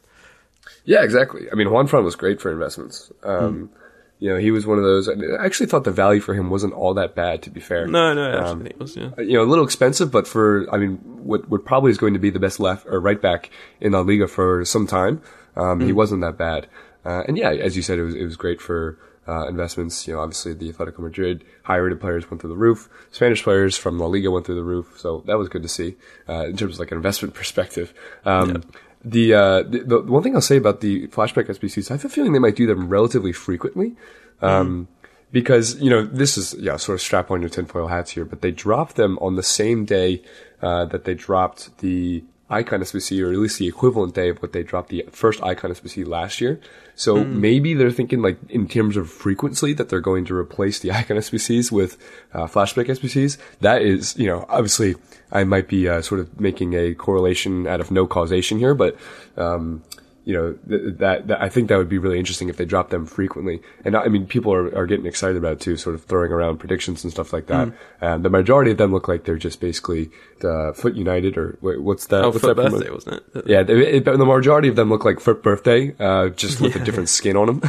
Yeah, exactly. I mean, Juan Fran was great for investments. Um, mm you know, he was one of those. I actually thought the value for him wasn't all that bad, to be fair. No, no, Um, it was, yeah. you know, a little expensive, but for, I mean, what, what probably is going to be the best left or right back in La Liga for some time, um, he Mm. wasn't that bad. Uh, and yeah, as you said, it was, it was great for, uh, investments. You know, obviously the Atletico Madrid high rated players went through the roof. Spanish players from La Liga went through the roof. So that was good to see, uh, in terms of like an investment perspective. Um, the, uh, the, the one thing I'll say about the flashback SBCs, I have a feeling they might do them relatively frequently. Um, because you know this is yeah sort of strap on your tinfoil hats here, but they dropped them on the same day uh, that they dropped the Icon SBC, or at least the equivalent day of what they dropped the first Icon SBC last year. So Mm. maybe they're thinking like in terms of frequency that they're going to replace the Icon SBCs with uh, flashback SBCs. That is, you know, obviously I might be uh, sort of making a correlation out of no causation here, but um, you know, th- that, that, I think that would be really interesting if they drop them frequently. And I mean, people are, are getting excited about it too, sort of throwing around predictions and stuff like that. Mm. And the majority of them look like they're just basically the FUT United or wait, what's that? Oh, what's Foot that from- Birthday, wasn't it? Yeah, they, it, the majority of them look like FUT Birthday, uh, just with a different skin on them.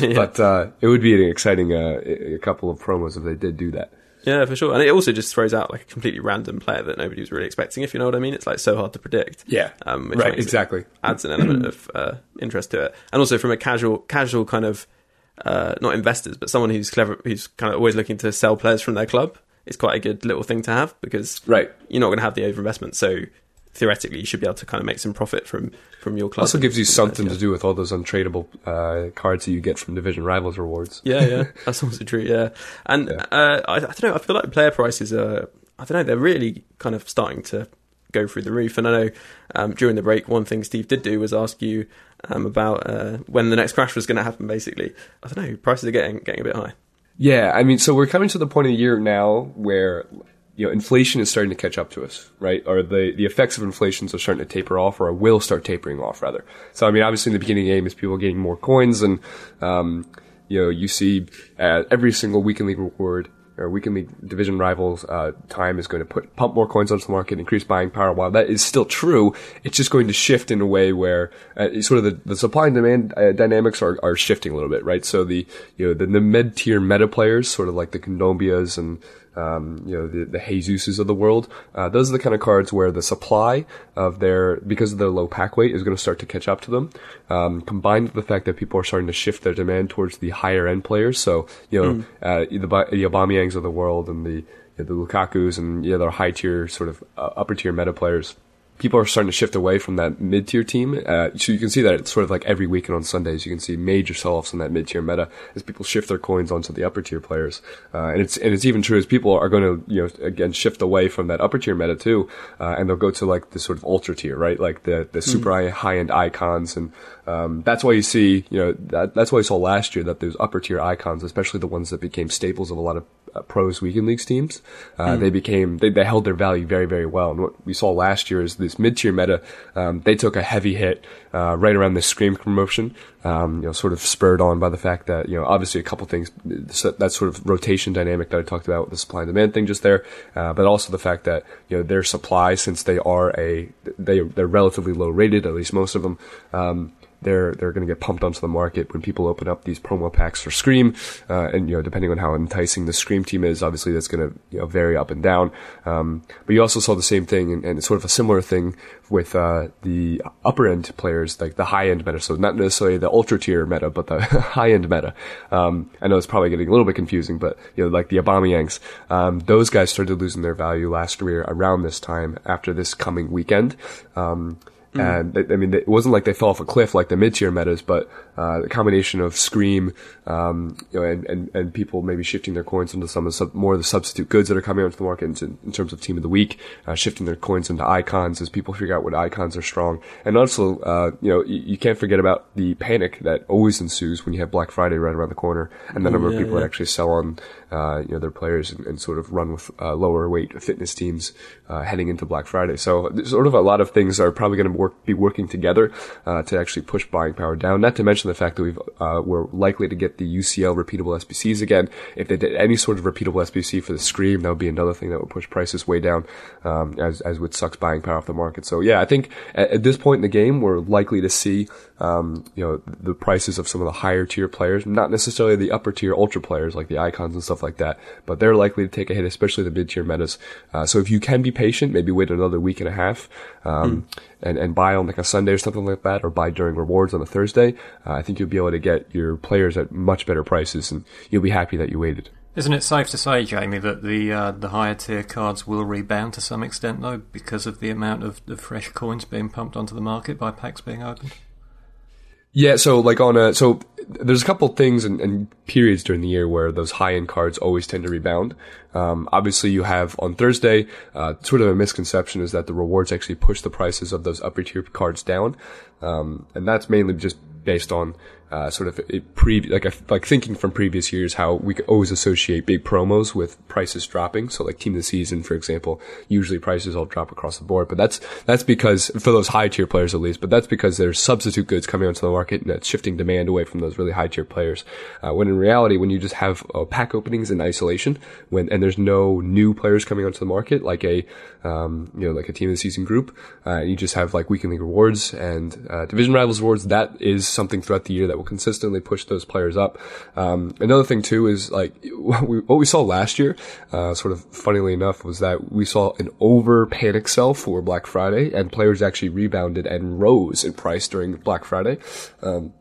But, uh, it would be an exciting, uh, a a couple of promos if they did do that. Yeah, for sure. And it also just throws out like a completely random player that nobody was really expecting, if you know what I mean. It's like so hard to predict. Yeah. Um, Right, exactly. adds an element of uh, interest to it. And also from a casual, casual kind of, uh, not investors, but someone who's clever, who's kind of always looking to sell players from their club. It's quite a good little thing to have because right. you're not going to have the overinvestment. So theoretically, you should be able to kind of make some profit from, from your club. Also gives you something to do with all those untradeable, uh, cards that you get from Division Rivals rewards. Yeah, yeah, that's also true. Yeah, and Uh, I, I don't know. I feel like player prices are. I don't know. They're really kind of starting to go through the roof. And I know um, during the break, one thing Steve did do was ask you um, about uh, when the next crash was going to happen. Basically, I don't know. Prices are getting getting a bit high. Yeah, I mean, so we're coming to the point of the year now where you know inflation is starting to catch up to us, right? Or the the effects of inflation are starting to taper off, or will start tapering off, rather. So I mean, obviously, in the beginning of the game, is people getting more coins, and um, you know, you see uh, every single league reward or weekend league division rivals uh, time is going to put pump more coins onto the market, increase buying power. While that is still true, it's just going to shift in a way where uh, sort of the, the supply and demand uh, dynamics are, are shifting a little bit, right? So the you know the, the mid tier meta players, sort of like the Kondogbias and um, you know, the, the Jesuses of the world. Uh, those are the kind of cards where the supply of their, because of their low pack weight, is going to start to catch up to them. Um, combined with the fact that people are starting to shift their demand towards the higher end players. So, you know, Mm. uh, the, the Aubameyangs of the world and the, you know, the Lukakus and, you know, their high tier, sort of uh, upper tier meta players people are starting to shift away from that mid tier team. Uh, so you can see that it's sort of like every weekend on Sundays, you can see major sell offs in that mid tier meta as people shift their coins onto the upper tier players. Uh, and it's and it's even true as people are going to you know again shift away from that upper tier meta too, uh, and they'll go to like the sort of ultra tier, right? Like the the super high high end icons, and um, that's why you see you know that that's why you saw last year that those upper tier icons, especially the ones that became staples of a lot of uh, pros weekend leagues teams, uh, Mm. they became they, they held their value very very well. And what we saw last year is this mid tier meta. Um, they took a heavy hit uh, right around the Scream promotion. Um, you know, sort of spurred on by the fact that you know obviously a couple things that sort of rotation dynamic that I talked about with the supply and demand thing just there, uh, but also the fact that you know their supply since they are a they they're relatively low rated at least most of them. Um, they're they're going to get pumped onto the market when people open up these promo packs for Scream, uh, and you know depending on how enticing the Scream team is, obviously that's going to you know vary up and down. Um, but you also saw the same thing and, and sort of a similar thing with uh, the upper end players, like the high end meta. So not necessarily the ultra tier meta, but the high end meta. Um, I know it's probably getting a little bit confusing, but you know like the Aubameyang's, um, those guys started losing their value last year around this time after this coming weekend. Um, Mm. and they, I mean, it wasn't like they fell off a cliff like the mid-tier metas, but uh, the combination of Scream, um, you know, and, and, and people maybe shifting their coins into some of the sub, more of the substitute goods that are coming onto the market in, in terms of team of the week, uh, shifting their coins into icons as people figure out what icons are strong, and also, uh, you know, you, you can't forget about the panic that always ensues when you have Black Friday right around the corner, and the number yeah, of people yeah. that actually sell on uh, you know their players and, and sort of run with uh, lower weight fitness teams uh, heading into Black Friday. So sort of a lot of things are probably going to work, be working together uh, to actually push buying power down. Not to mention the fact that we've uh, we're likely to get the UCL repeatable SBCs again. If they did any sort of repeatable SBC for the Scream, that would be another thing that would push prices way down, um, as as would sucks buying power off the market. So yeah, I think at, at this point in the game, we're likely to see um, you know the prices of some of the higher tier players, not necessarily the upper tier ultra players like the icons and stuff like that, but they're likely to take a hit, especially the mid tier metas. Uh, so if you can be patient, maybe wait another week and a half. Um, mm. And, and buy on like a Sunday or something like that, or buy during rewards on a Thursday. Uh, I think you'll be able to get your players at much better prices, and you'll be happy that you waited. Isn't it safe to say, Jamey, that the uh, the higher tier cards will rebound to some extent, though, because of the amount of, of fresh coins being pumped onto the market by packs being opened? Yeah, so like on a so there's a couple things and, and periods during the year where those high end cards always tend to rebound. Um, obviously, you have on Thursday, uh, sort of a misconception is that the rewards actually push the prices of those upper tier cards down, um, and that's mainly just based on uh, sort of pre like a, like thinking from previous years how we could always associate big promos with prices dropping. So like team of the season, for example, usually prices all drop across the board. But that's that's because for those high tier players at least. But that's because there's substitute goods coming onto the market and that's shifting demand away from those really high tier players. Uh, when in reality, when you just have uh, pack openings in isolation, when and there's no new players coming onto the market like a um, you know like a team of the season group, uh, you just have like weekly rewards and uh, division rivals rewards. That is something throughout the year that will consistently push those players up. Um, another thing too is like what we, what we saw last year, uh, sort of funnily enough, was that we saw an over panic sell for Black Friday, and players actually rebounded and rose in price during Black Friday. Um,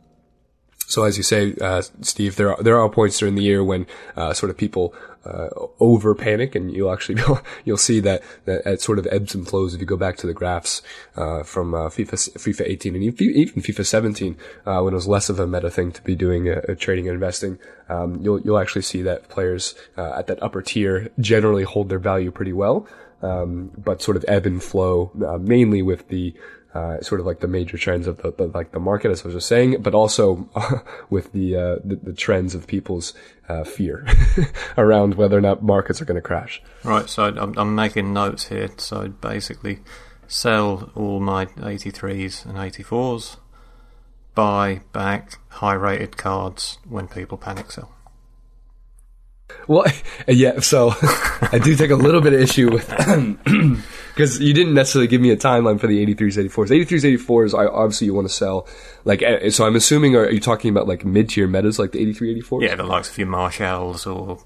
so as you say, uh, Steve, there are there are points during the year when uh, sort of people uh, over panic, and you'll actually you'll see that that it sort of ebbs and flows if you go back to the graphs uh, from uh, FIFA FIFA 18 and even FIFA 17 uh, when it was less of a meta thing to be doing a, trading and investing. Um, you'll you'll actually see that players at that upper tier generally hold their value pretty well. Um, but sort of ebb and flow, mainly with the uh, sort of like the major trends of the, the, like the market, as I was just saying, but also with the, uh, the, the trends of people's uh, fear around whether or not markets are going to crash. Right. So I'm, I'm making notes here. So basically, sell all my 83s and 84s, buy back high rated cards when people panic sell. Well, yeah. So I do take a little bit of issue with because you didn't necessarily give me a timeline for the 83s, 84s. 83s, 84s. I obviously you want to sell like. Eh, so I'm assuming are you talking about like mid tier metas like the 83, 84s? Yeah, the likes of your Martials or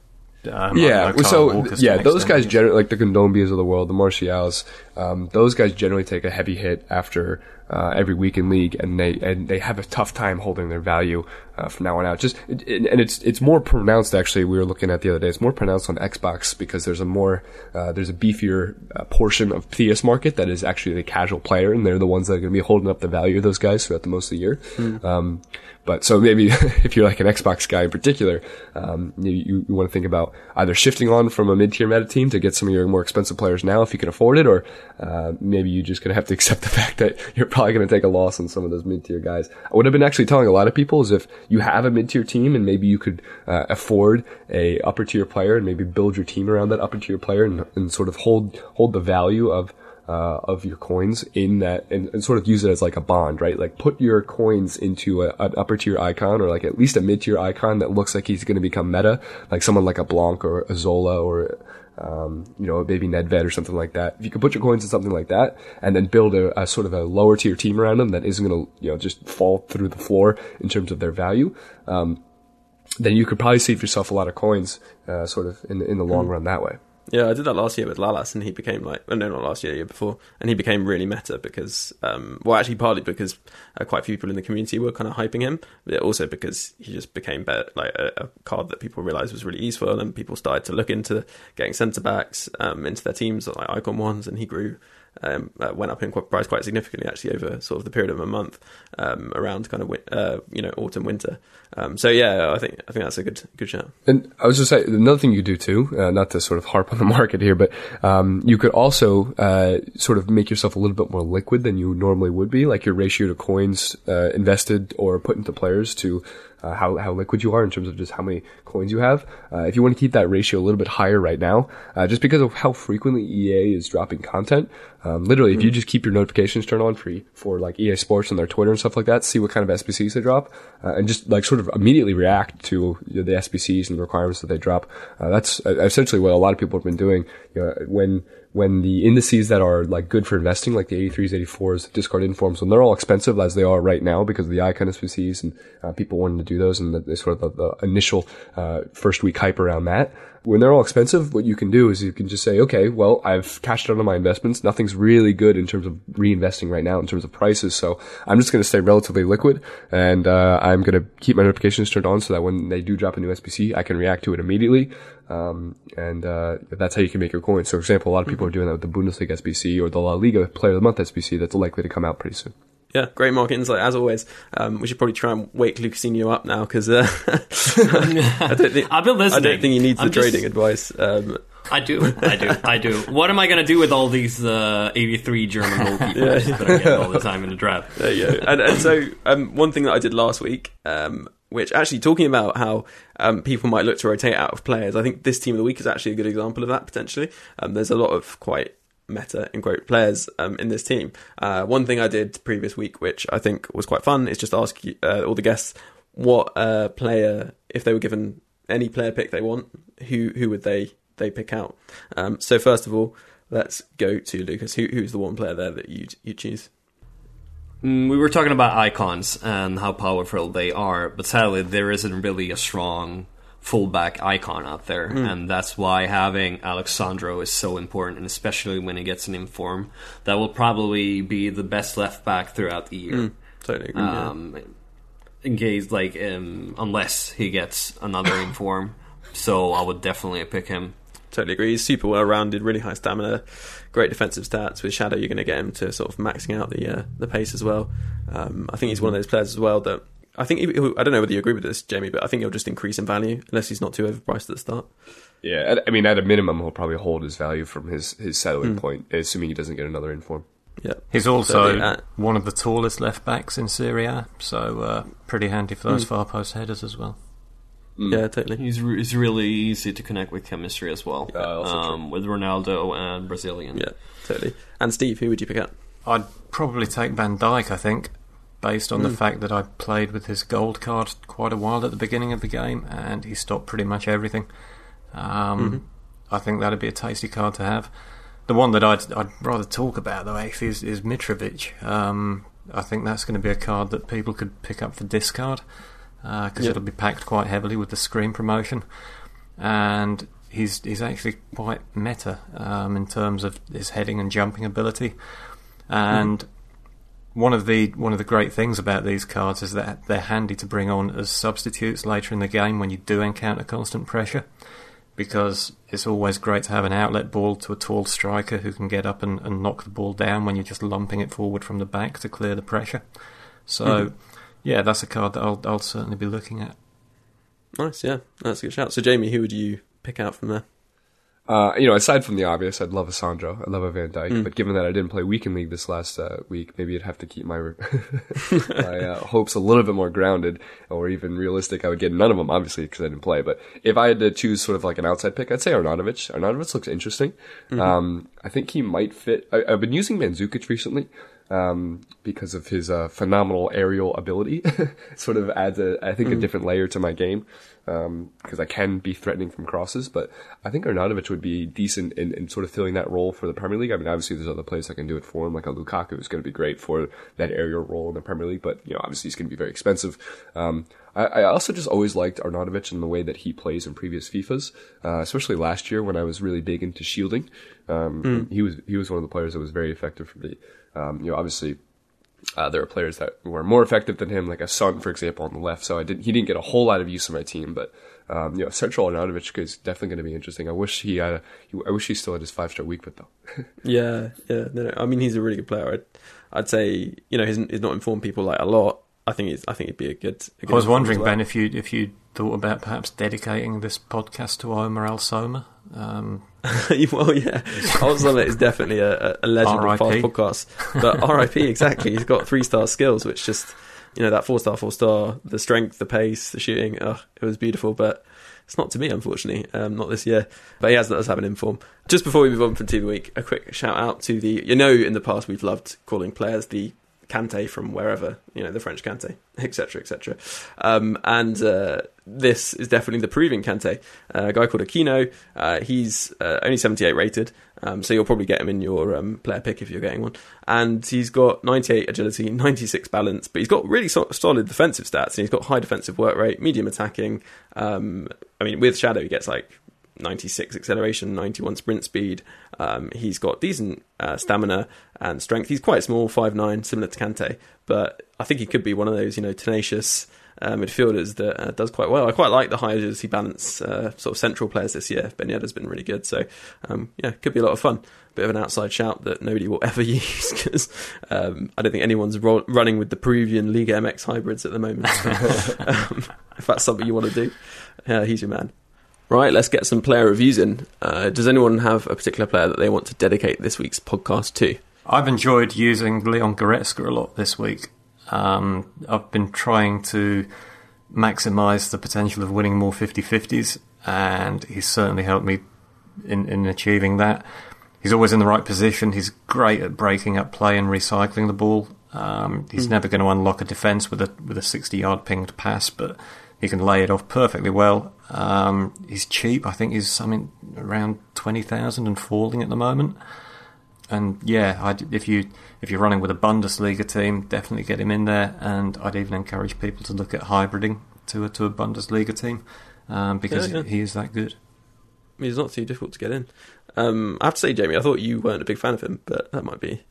um, yeah, so yeah, those guys generally like the Kondogbias of the world, the Martials. Um, those guys generally take a heavy hit after uh, every week in league, and they and they have a tough time holding their value uh, from now on out. Just and it's it's more pronounced actually. We were looking at the other day. It's more pronounced on Xbox because there's a more uh, there's a beefier uh, portion of PS market that is actually the casual player, and they're the ones that are going to be holding up the value of those guys throughout the most of the year. Mm. Um, but so maybe if you're like an Xbox guy in particular, um, you, you, want to think about either shifting on from a mid-tier meta team to get some of your more expensive players now if you can afford it, or uh, maybe you're just going to have to accept the fact that you're probably going to take a loss on some of those mid-tier guys. I would have been actually telling a lot of people is if you have a mid-tier team and maybe you could uh, afford a upper-tier player and maybe build your team around that upper-tier player and, and sort of hold hold the value of uh, of your coins in that and, and, sort of use it as like a bond, right? Like put your coins into a, an upper tier icon or like at least a mid tier icon that looks like he's going to become meta, like someone like a Blanc or a Zola or, um, you know, maybe Nedved or something like that. If you could put your coins in something like that and then build a, a sort of a lower tier team around them that isn't going to, you know, just fall through the floor in terms of their value, um, then you could probably save yourself a lot of coins, uh, sort of in, in the long mm. run that way. Yeah, I did that last year with Lalas, and he became like, oh, no, not last year, year before, and he became really meta because, um, well, actually, partly because uh, quite a few people in the community were kind of hyping him, but also because he just became better, like a, a card that people realized was really useful, and people started to look into getting centre backs um, into their teams, like icon ones, and he grew um, uh, went up in price quite significantly actually over sort of the period of a month um, around kind of uh, you know autumn winter. Um, so yeah, I think I think that's a good good shout. And I was just saying another thing you do too, uh, not to sort of harp on the market here, but um, you could also uh, sort of make yourself a little bit more liquid than you normally would be, like your ratio to coins uh, invested or put into players to uh, how how liquid you are in terms of just how many coins you have. Uh, if you want to keep that ratio a little bit higher right now, uh, just because of how frequently EA is dropping content, um, literally, if you just keep your notifications turned on for for like EA Sports and their Twitter and stuff like that, see what kind of SBCs they drop, uh, and just like sort of immediately react to you know, the SBCs and the requirements that they drop. Uh, that's uh, essentially what a lot of people have been doing. You know, when when the indices that are like good for investing, like the 83s, 84s, Discard Informs, when they're all expensive as they are right now because of the icon SBCs and uh, people wanting to do those and the, the sort of the, the initial uh, first week hype around that. When they're all expensive, what you can do is you can just say, okay, well, I've cashed out on my investments. Nothing's really good in terms of reinvesting right now in terms of prices. So I'm just going to stay relatively liquid and uh, I'm going to keep my notifications turned on so that when they do drop a new SBC, I can react to it immediately. Um, and uh, that's how you can make your coins. So, for example, a lot of people are doing that with the Bundesliga SBC or the La Liga Player of the Month SBC that's likely to come out pretty soon. Yeah, great market insight as always. Um, we should probably try and wake Lukasinho up now because uh, I don't think I've been I don't think he needs the I'm just- trading advice. Um, I do, I do, I do. What am I going to do with all these uh, 83 German goalkeepers that I get all the time in the draft? There you go. And, and so, um, one thing that I did last week, um, which actually talking about how um, people might look to rotate out of players, I think this team of the week is actually a good example of that potentially. Um, there's a lot of quite meta and great players um, in this team. Uh, one thing I did previous week, which I think was quite fun, is just ask uh, all the guests what uh, player, if they were given any player pick they want, who who would they they pick out? Um, so first of all, let's go to Lukas. Who who's the one player there that you you choose? Mm, we were talking about icons and how powerful they are, but sadly, there isn't really a strong fullback icon out there, and that's why having Alex Sandro is so important, and especially when he gets an inform, that will probably be the best left back throughout the year. Totally agree. yeah. um, in case like um, unless he gets another inform. So I would definitely pick him. Totally agree. He's super well rounded, really high stamina, great defensive stats. With Shadow, you're going to get him to sort of maxing out the uh, the pace as well. Um, I think he's one of those players as well that I think he, I don't know whether you agree with this, Jamey, but I think he'll just increase in value unless he's not too overpriced at the start. Yeah, I mean, at a minimum, he'll probably hold his value from his, his settling point, assuming he doesn't get another inform. Yeah, He's also So, uh, one of the tallest left backs in Serie A, so uh, pretty handy for those far post headers as well. Yeah, totally. He's re- he's really easy to connect with chemistry as well. Yeah, um, with Ronaldo and Brazilian. Yeah, totally. And Steve, who would you pick out? I'd probably take Van Dijk, I think, based on the fact that I played with his gold card quite a while at the beginning of the game, and he stopped pretty much everything. Um, I think that'd be a tasty card to have. The one that I'd, I'd rather talk about, though, actually, is, is Mitrovic. Um, I think that's going to be a card that people could pick up for discard because Yeah. it'll be packed quite heavily with the Scream promotion, and he's he's actually quite meta um, in terms of his heading and jumping ability, and one of the one of the great things about these cards is that they're handy to bring on as substitutes later in the game when you do encounter constant pressure, because it's always great to have an outlet ball to a tall striker who can get up and, and knock the ball down when you're just lumping it forward from the back to clear the pressure. So, yeah, that's a card that I'll I'll certainly be looking at. Nice, yeah, that's a good shout. So, Jamey, who would you pick out from there? Uh, you know, aside from the obvious, I'd love a Sandro, I'd love a Van Dijk, but given that I didn't play weekend league this last uh, week, maybe I'd have to keep my my uh, hopes a little bit more grounded or even realistic. I would get none of them, obviously, because I didn't play. But if I had to choose sort of like an outside pick, I'd say Arnautovic. Arnautovic looks interesting. Um, I think he might fit. I, I've been using Mandzukic recently um, because of his uh, phenomenal aerial ability. sort of adds, a, I think, a different layer to my game because I can be threatening from crosses. But I think Arnautovic would be decent in, in sort of filling that role for the Premier League. I mean, obviously, there's other players that can do it for him, like a Lukaku who's going to be great for that aerial role in the Premier League. But you know, obviously, he's going to be very expensive. Um, I, I also just always liked Arnautovic in the way that he plays in previous FIFAs, uh, especially last year when I was really big into shielding. Um, He was he was one of the players that was very effective for me. Um, you know, obviously, uh, there are players that were more effective than him, like a Son, for example, on the left. So I didn't, he didn't get a whole lot of use in my team, but um, you know, Central Arnautovic is definitely going to be interesting. I wish he had, a, he, I wish he still had his five star weak foot though. Yeah, yeah. No, no. I mean, he's a really good player. I'd, I'd say you know he's, he's not informed people like a lot. I think he's, I think he'd be a good. A good I was wondering, well. Ben, if you if you thought about perhaps dedicating this podcast to Omar Al Soma. Um, well, yeah, Alzheimer is definitely a, a legend of fast podcasts. But RIP, exactly. He's got three star skills, which just you know that four star, four star, the strength, the pace, the shooting. Oh, it was beautiful, but it's not to me, unfortunately, um, not this year. But he has let us have an inform. Just before we move on from Team of the Week, a quick shout out to the. You know, in the past we've loved calling players the Kanté from wherever, you know, the French Kanté, etc., etc. Um, and uh, this is definitely the Peruvian Kanté. Uh, a guy called Aquino. Uh, he's uh, only 78 rated, um, so you'll probably get him in your um, player pick if you're getting one. And he's got 98 agility, 96 balance, but he's got really so- solid defensive stats. And he's got high defensive work rate, medium attacking. Um, I mean, with Shadow, he gets like 96 acceleration, 91 sprint speed. Um, he's got decent uh, stamina and strength. He's quite small, 5'9", similar to Kanté, but I think he could be one of those, you know, tenacious uh, midfielders that uh, does quite well. I quite like the high agility balance sort of central players this year. Ben Yedder's been really good, so um, yeah, could be a lot of fun. Bit of an outside shout that nobody will ever use because um, I don't think anyone's ro- running with the Peruvian Liga MX hybrids at the moment. um, if that's something you want to do, yeah, he's your man. Right, let's get some player reviews in. Uh, does anyone have a particular player that they want to dedicate this week's podcast to? I've enjoyed using Leon Goretzka a lot this week. Um, I've been trying to maximise the potential of winning more 50-50s, and he's certainly helped me in, in achieving that. He's always in the right position. He's great at breaking up play and recycling the ball. Um, he's Hmm. never going to unlock a defence with a with a 60 yard pinged pass, but he can lay it off perfectly well. Um, he's cheap. I think he's something around twenty thousand and falling at the moment. And yeah, I'd, if you if you're running with a Bundesliga team, definitely get him in there. And I'd even encourage people to look at hybriding to a to a Bundesliga team um, because Yeah, yeah. he is that good. I he's not too difficult to get in. Um, I have to say, Jamey, I thought you weren't a big fan of him, but that might be.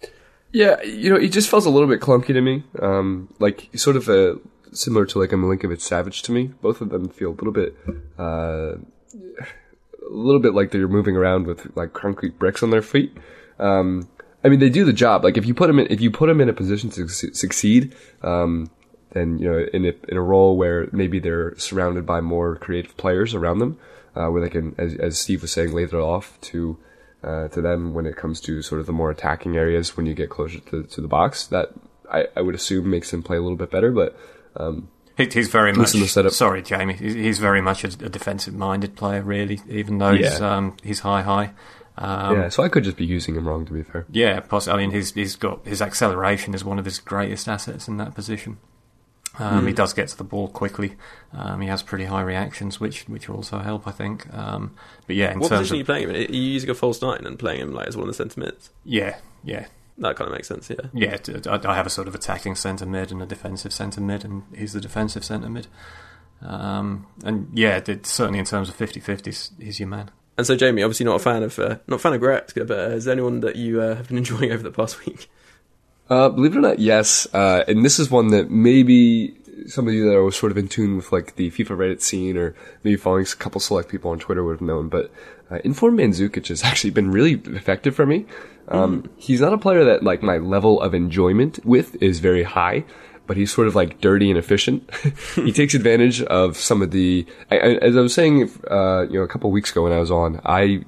Yeah, you know, he just feels a little bit clunky to me. Um, like sort of a similar to like a Milinkovic Savic to me. Both of them feel a little bit, uh, a little bit like they're moving around with like concrete bricks on their feet. Um, I mean, they do the job. Like if you put them in, if you put them in a position to su- succeed, um, then you know, in a in a role where maybe they're surrounded by more creative players around them, uh, where they can, as, as Steve was saying, it off to uh, to them when it comes to sort of the more attacking areas when you get closer to, to the box. That I, I would assume makes them play a little bit better, but um, he's very much. Listen to setup. Sorry, Jamey. He's, he's very much a, a defensive-minded player, really. Even though he's um, he's high high. Um, yeah, so I could just be using him wrong to be fair. Yeah, poss- I mean, he's he's got his acceleration is one of his greatest assets in that position. Um, He Mm. does get to the ball quickly. Um, he has pretty high reactions, which which also help, I think. Um, but yeah, in what terms position are you playing him in? Are you using a false nine and playing him like as one of the centre mids? yeah, yeah, That kind of makes sense, yeah. yeah, I have a sort of attacking centre mid and a defensive centre mid, and he's the defensive centre mid. Um, and yeah, it, certainly in terms of 50-50s, he's your man. And so, Jamey, obviously not a fan of uh, not a fan of Goretzka, but uh, is there anyone that you uh, have been enjoying over the past week? Uh, believe it or not, yes. Uh, and this is one that maybe some of you that are sort of in tune with like the FIFA Reddit scene or maybe following a couple select people on Twitter would have known. But uh, Inform Mandzukic has actually been really effective for me. Um, He's not a player that like my level of enjoyment with is very high. But he's sort of like dirty and efficient. he takes advantage of some of the, I, I, as I was saying, uh, you know, a couple weeks ago when I was on, I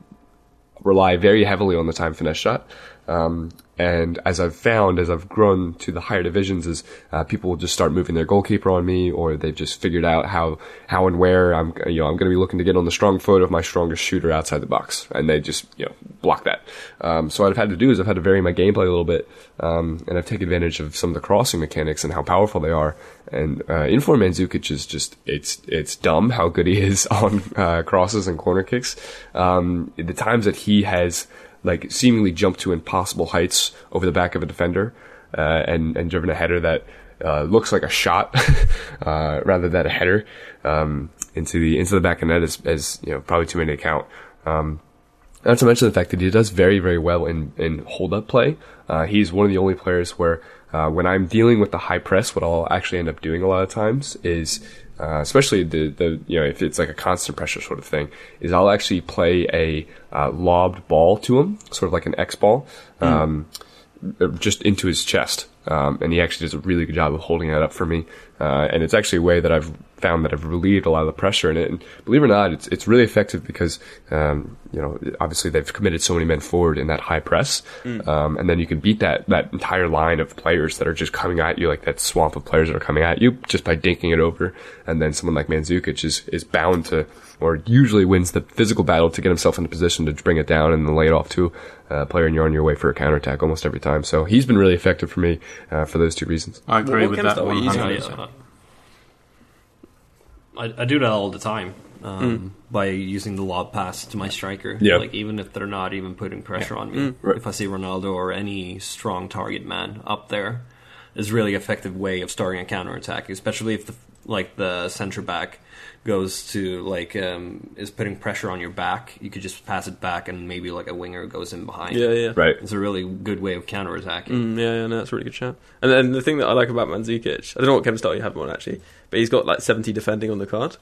rely very heavily on the time finesse shot. Um, and as I've found, as I've grown to the higher divisions, is uh, people will just start moving their goalkeeper on me, or they've just figured out how how and where I'm you know I'm going to be looking to get on the strong foot of my strongest shooter outside the box, and they just you know block that. Um, so what I've had to do is I've had to vary my gameplay a little bit, um, and I've taken advantage of some of the crossing mechanics and how powerful they are. And uh, Inform Mandzukic is just it's it's dumb how good he is on uh, crosses and corner kicks. Um, the times that he has like seemingly jumped to impossible heights over the back of a defender uh, and and driven a header that uh, looks like a shot uh, rather than a header um, into the into the back of net as, as you know probably too many to count. Um, not to mention the fact that he does very, very well in, in hold up play. Uh, he's one of the only players where, uh, when I'm dealing with the high press, what I'll actually end up doing a lot of times is, uh, especially the, the, you know, if it's like a constant pressure sort of thing, is I'll actually play a, uh, lobbed ball to him, sort of like an X ball, um, just into his chest. Um, and he actually does a really good job of holding that up for me. Uh, and it's actually a way that I've found that I've relieved a lot of the pressure in it. And believe it or not, it's it's really effective because um, you know obviously they've committed so many men forward in that high press, Mm. um, and then you can beat that that entire line of players that are just coming at you like that swamp of players that are coming at you just by dinking it over. And then someone like Mandzukic is is bound to or usually wins the physical battle to get himself in a position to bring it down and then lay it off to a player, and you're on your way for a counterattack almost every time. So he's been really effective for me uh, for those two reasons. I agree What with that style were you using? 100%. I, I do that all the time um, Mm. by using the lob pass to my striker. Yeah. Like even if they're not even putting pressure on me, Mm. Right. if I see Ronaldo or any strong target man up there, is really effective way of starting a counter attack, especially if the like the center back goes to like um, is putting pressure on your back. You could just pass it back, and maybe like a winger goes in behind. Yeah, yeah. Right. It's a really good way of counter attacking. Mm, yeah, yeah, no, that's a really good shot. And then the thing that I like about Mandzukic, I don't know what chem style you have him on actually, but he's got like 70 defending on the card.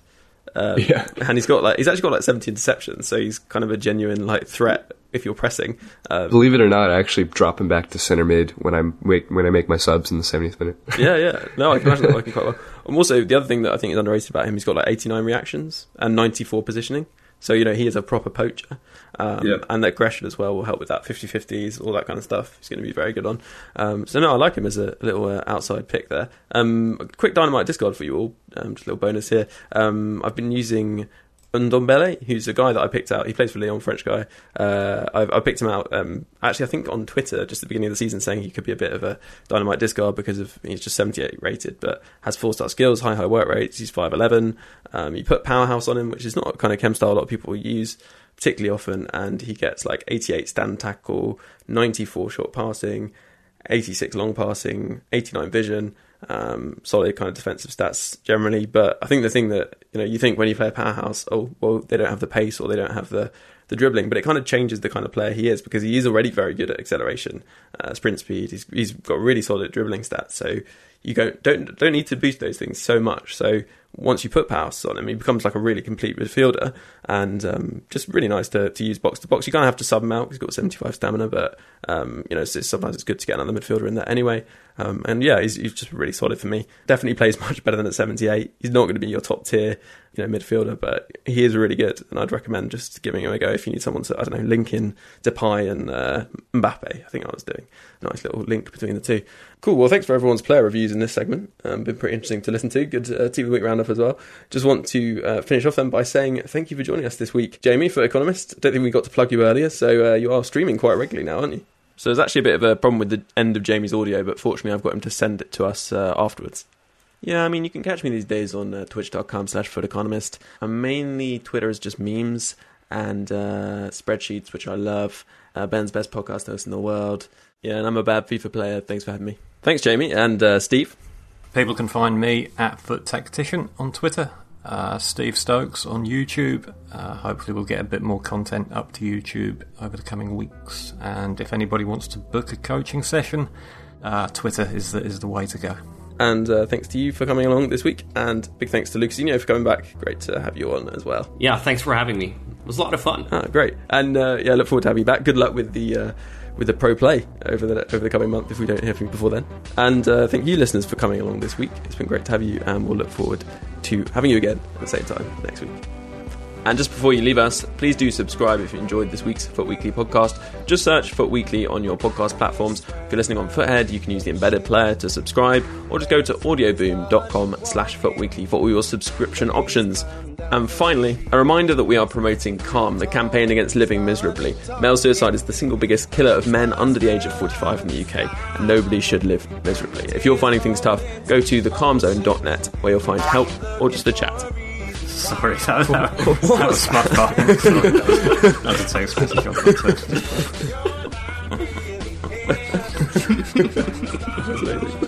Um, Yeah. and he's got like he's actually got like 70 interceptions, so he's kind of a genuine like threat if you're pressing. Um, Believe it or not, I actually drop him back to center mid when I'm make, when I make my subs in the 70th minute. yeah, yeah. No, I can imagine that working quite well. And also, the other thing that I think is underrated about him, he's got like 89 reactions and 94 positioning. So, you know, he is a proper poacher. Um, Yeah. And that aggression as well will help with that 50 50s, all that kind of stuff. He's going to be very good on. Um, so, no, I like him as a little uh, outside pick there. Um, quick dynamite discard for you all. Um, just a little bonus here. Um, I've been using. Ndombele, who's a guy that I picked out. He plays for Lyon, French guy. Uh, I, I picked him out. Um, actually, I think on Twitter just at the beginning of the season, saying he could be a bit of a dynamite discard because of he's just 78 rated, but has four star skills, high high work rates. He's 5'11. Um, you put powerhouse on him, which is not kind of chem style a lot of people use particularly often, and he gets like 88 stand tackle, 94 short passing, 86 long passing, 89 vision, um, solid kind of defensive stats generally. But I think the thing that you know you think when you play a powerhouse, oh well, they don't have the pace or they don't have the the dribbling, but it kind of changes the kind of player he is because he is already very good at acceleration, uh, sprint speed. He's he's got really solid dribbling stats, so you don't don't don't need to boost those things so much. So once you put powers on him, he becomes like a really complete midfielder, and um, just really nice to, to use box to box. You kind of have to sub him out. He's got seventy five stamina, but um, you know it's, sometimes it's good to get another midfielder in there anyway. Um, and yeah, he's, he's just really solid for me. Definitely plays much better than at seventy eight. He's not going to be your top tier, you know, midfielder, but he is really good, and I'd recommend just giving him a go if you need someone to I don't know link in Depay and uh, Mbappe. I think I was doing a nice little link between the two. Cool. Well, thanks for everyone's player reviews in this segment. Um, been pretty interesting to listen to. Good uh, TV week roundup as well. Just want to uh, finish off then by saying thank you for joining us this week, Jamey, for Economist. Don't think we got to plug you earlier, so uh, you are streaming quite regularly now, aren't you? So there's actually a bit of a problem with the end of Jamey's audio, but fortunately I've got him to send it to us uh, afterwards. Yeah, I mean, you can catch me these days on uh, twitch.com slash footeconomist. I'm mainly Twitter is just memes and uh, spreadsheets, which I love. Uh, Ben's best podcast host in the world. Yeah, and I'm a bad FIFA player. Thanks for having me. Thanks, Jamey. And uh, Steve? People can find me at FUT Tactician on Twitter, uh, Steve Stokes on YouTube. Uh, hopefully, we'll get a bit more content up to YouTube over the coming weeks. And if anybody wants to book a coaching session, uh, Twitter is the, is the way to go. And uh, thanks to you for coming along this week. And big thanks to Lukasinho for coming back. Great to have you on as well. Yeah, thanks for having me. It was a lot of fun. Ah, great. And uh, yeah, look forward to having you back. Good luck with the uh, with the pro play over the over the coming month if we don't hear from you before then. And uh, thank you, listeners, for coming along this week. It's been great to have you, and we'll look forward to having you again at the same time next week. And just before you leave us, please do subscribe if you enjoyed this week's FUT Weekly podcast. Just search FUT Weekly on your podcast platforms. If you're listening on FUTHead, you can use the embedded player to subscribe, or just go to audioboom.com slash footweekly for all your subscription options. And finally, a reminder that we are promoting Calm, the campaign against living miserably. Male suicide is the single biggest killer of men under the age of 45 in the UK, and nobody should live miserably. If you're finding things tough, go to thecalmzone.net where you'll find help or just a chat. Sorry, that, that, that was my fault. That was a text message on At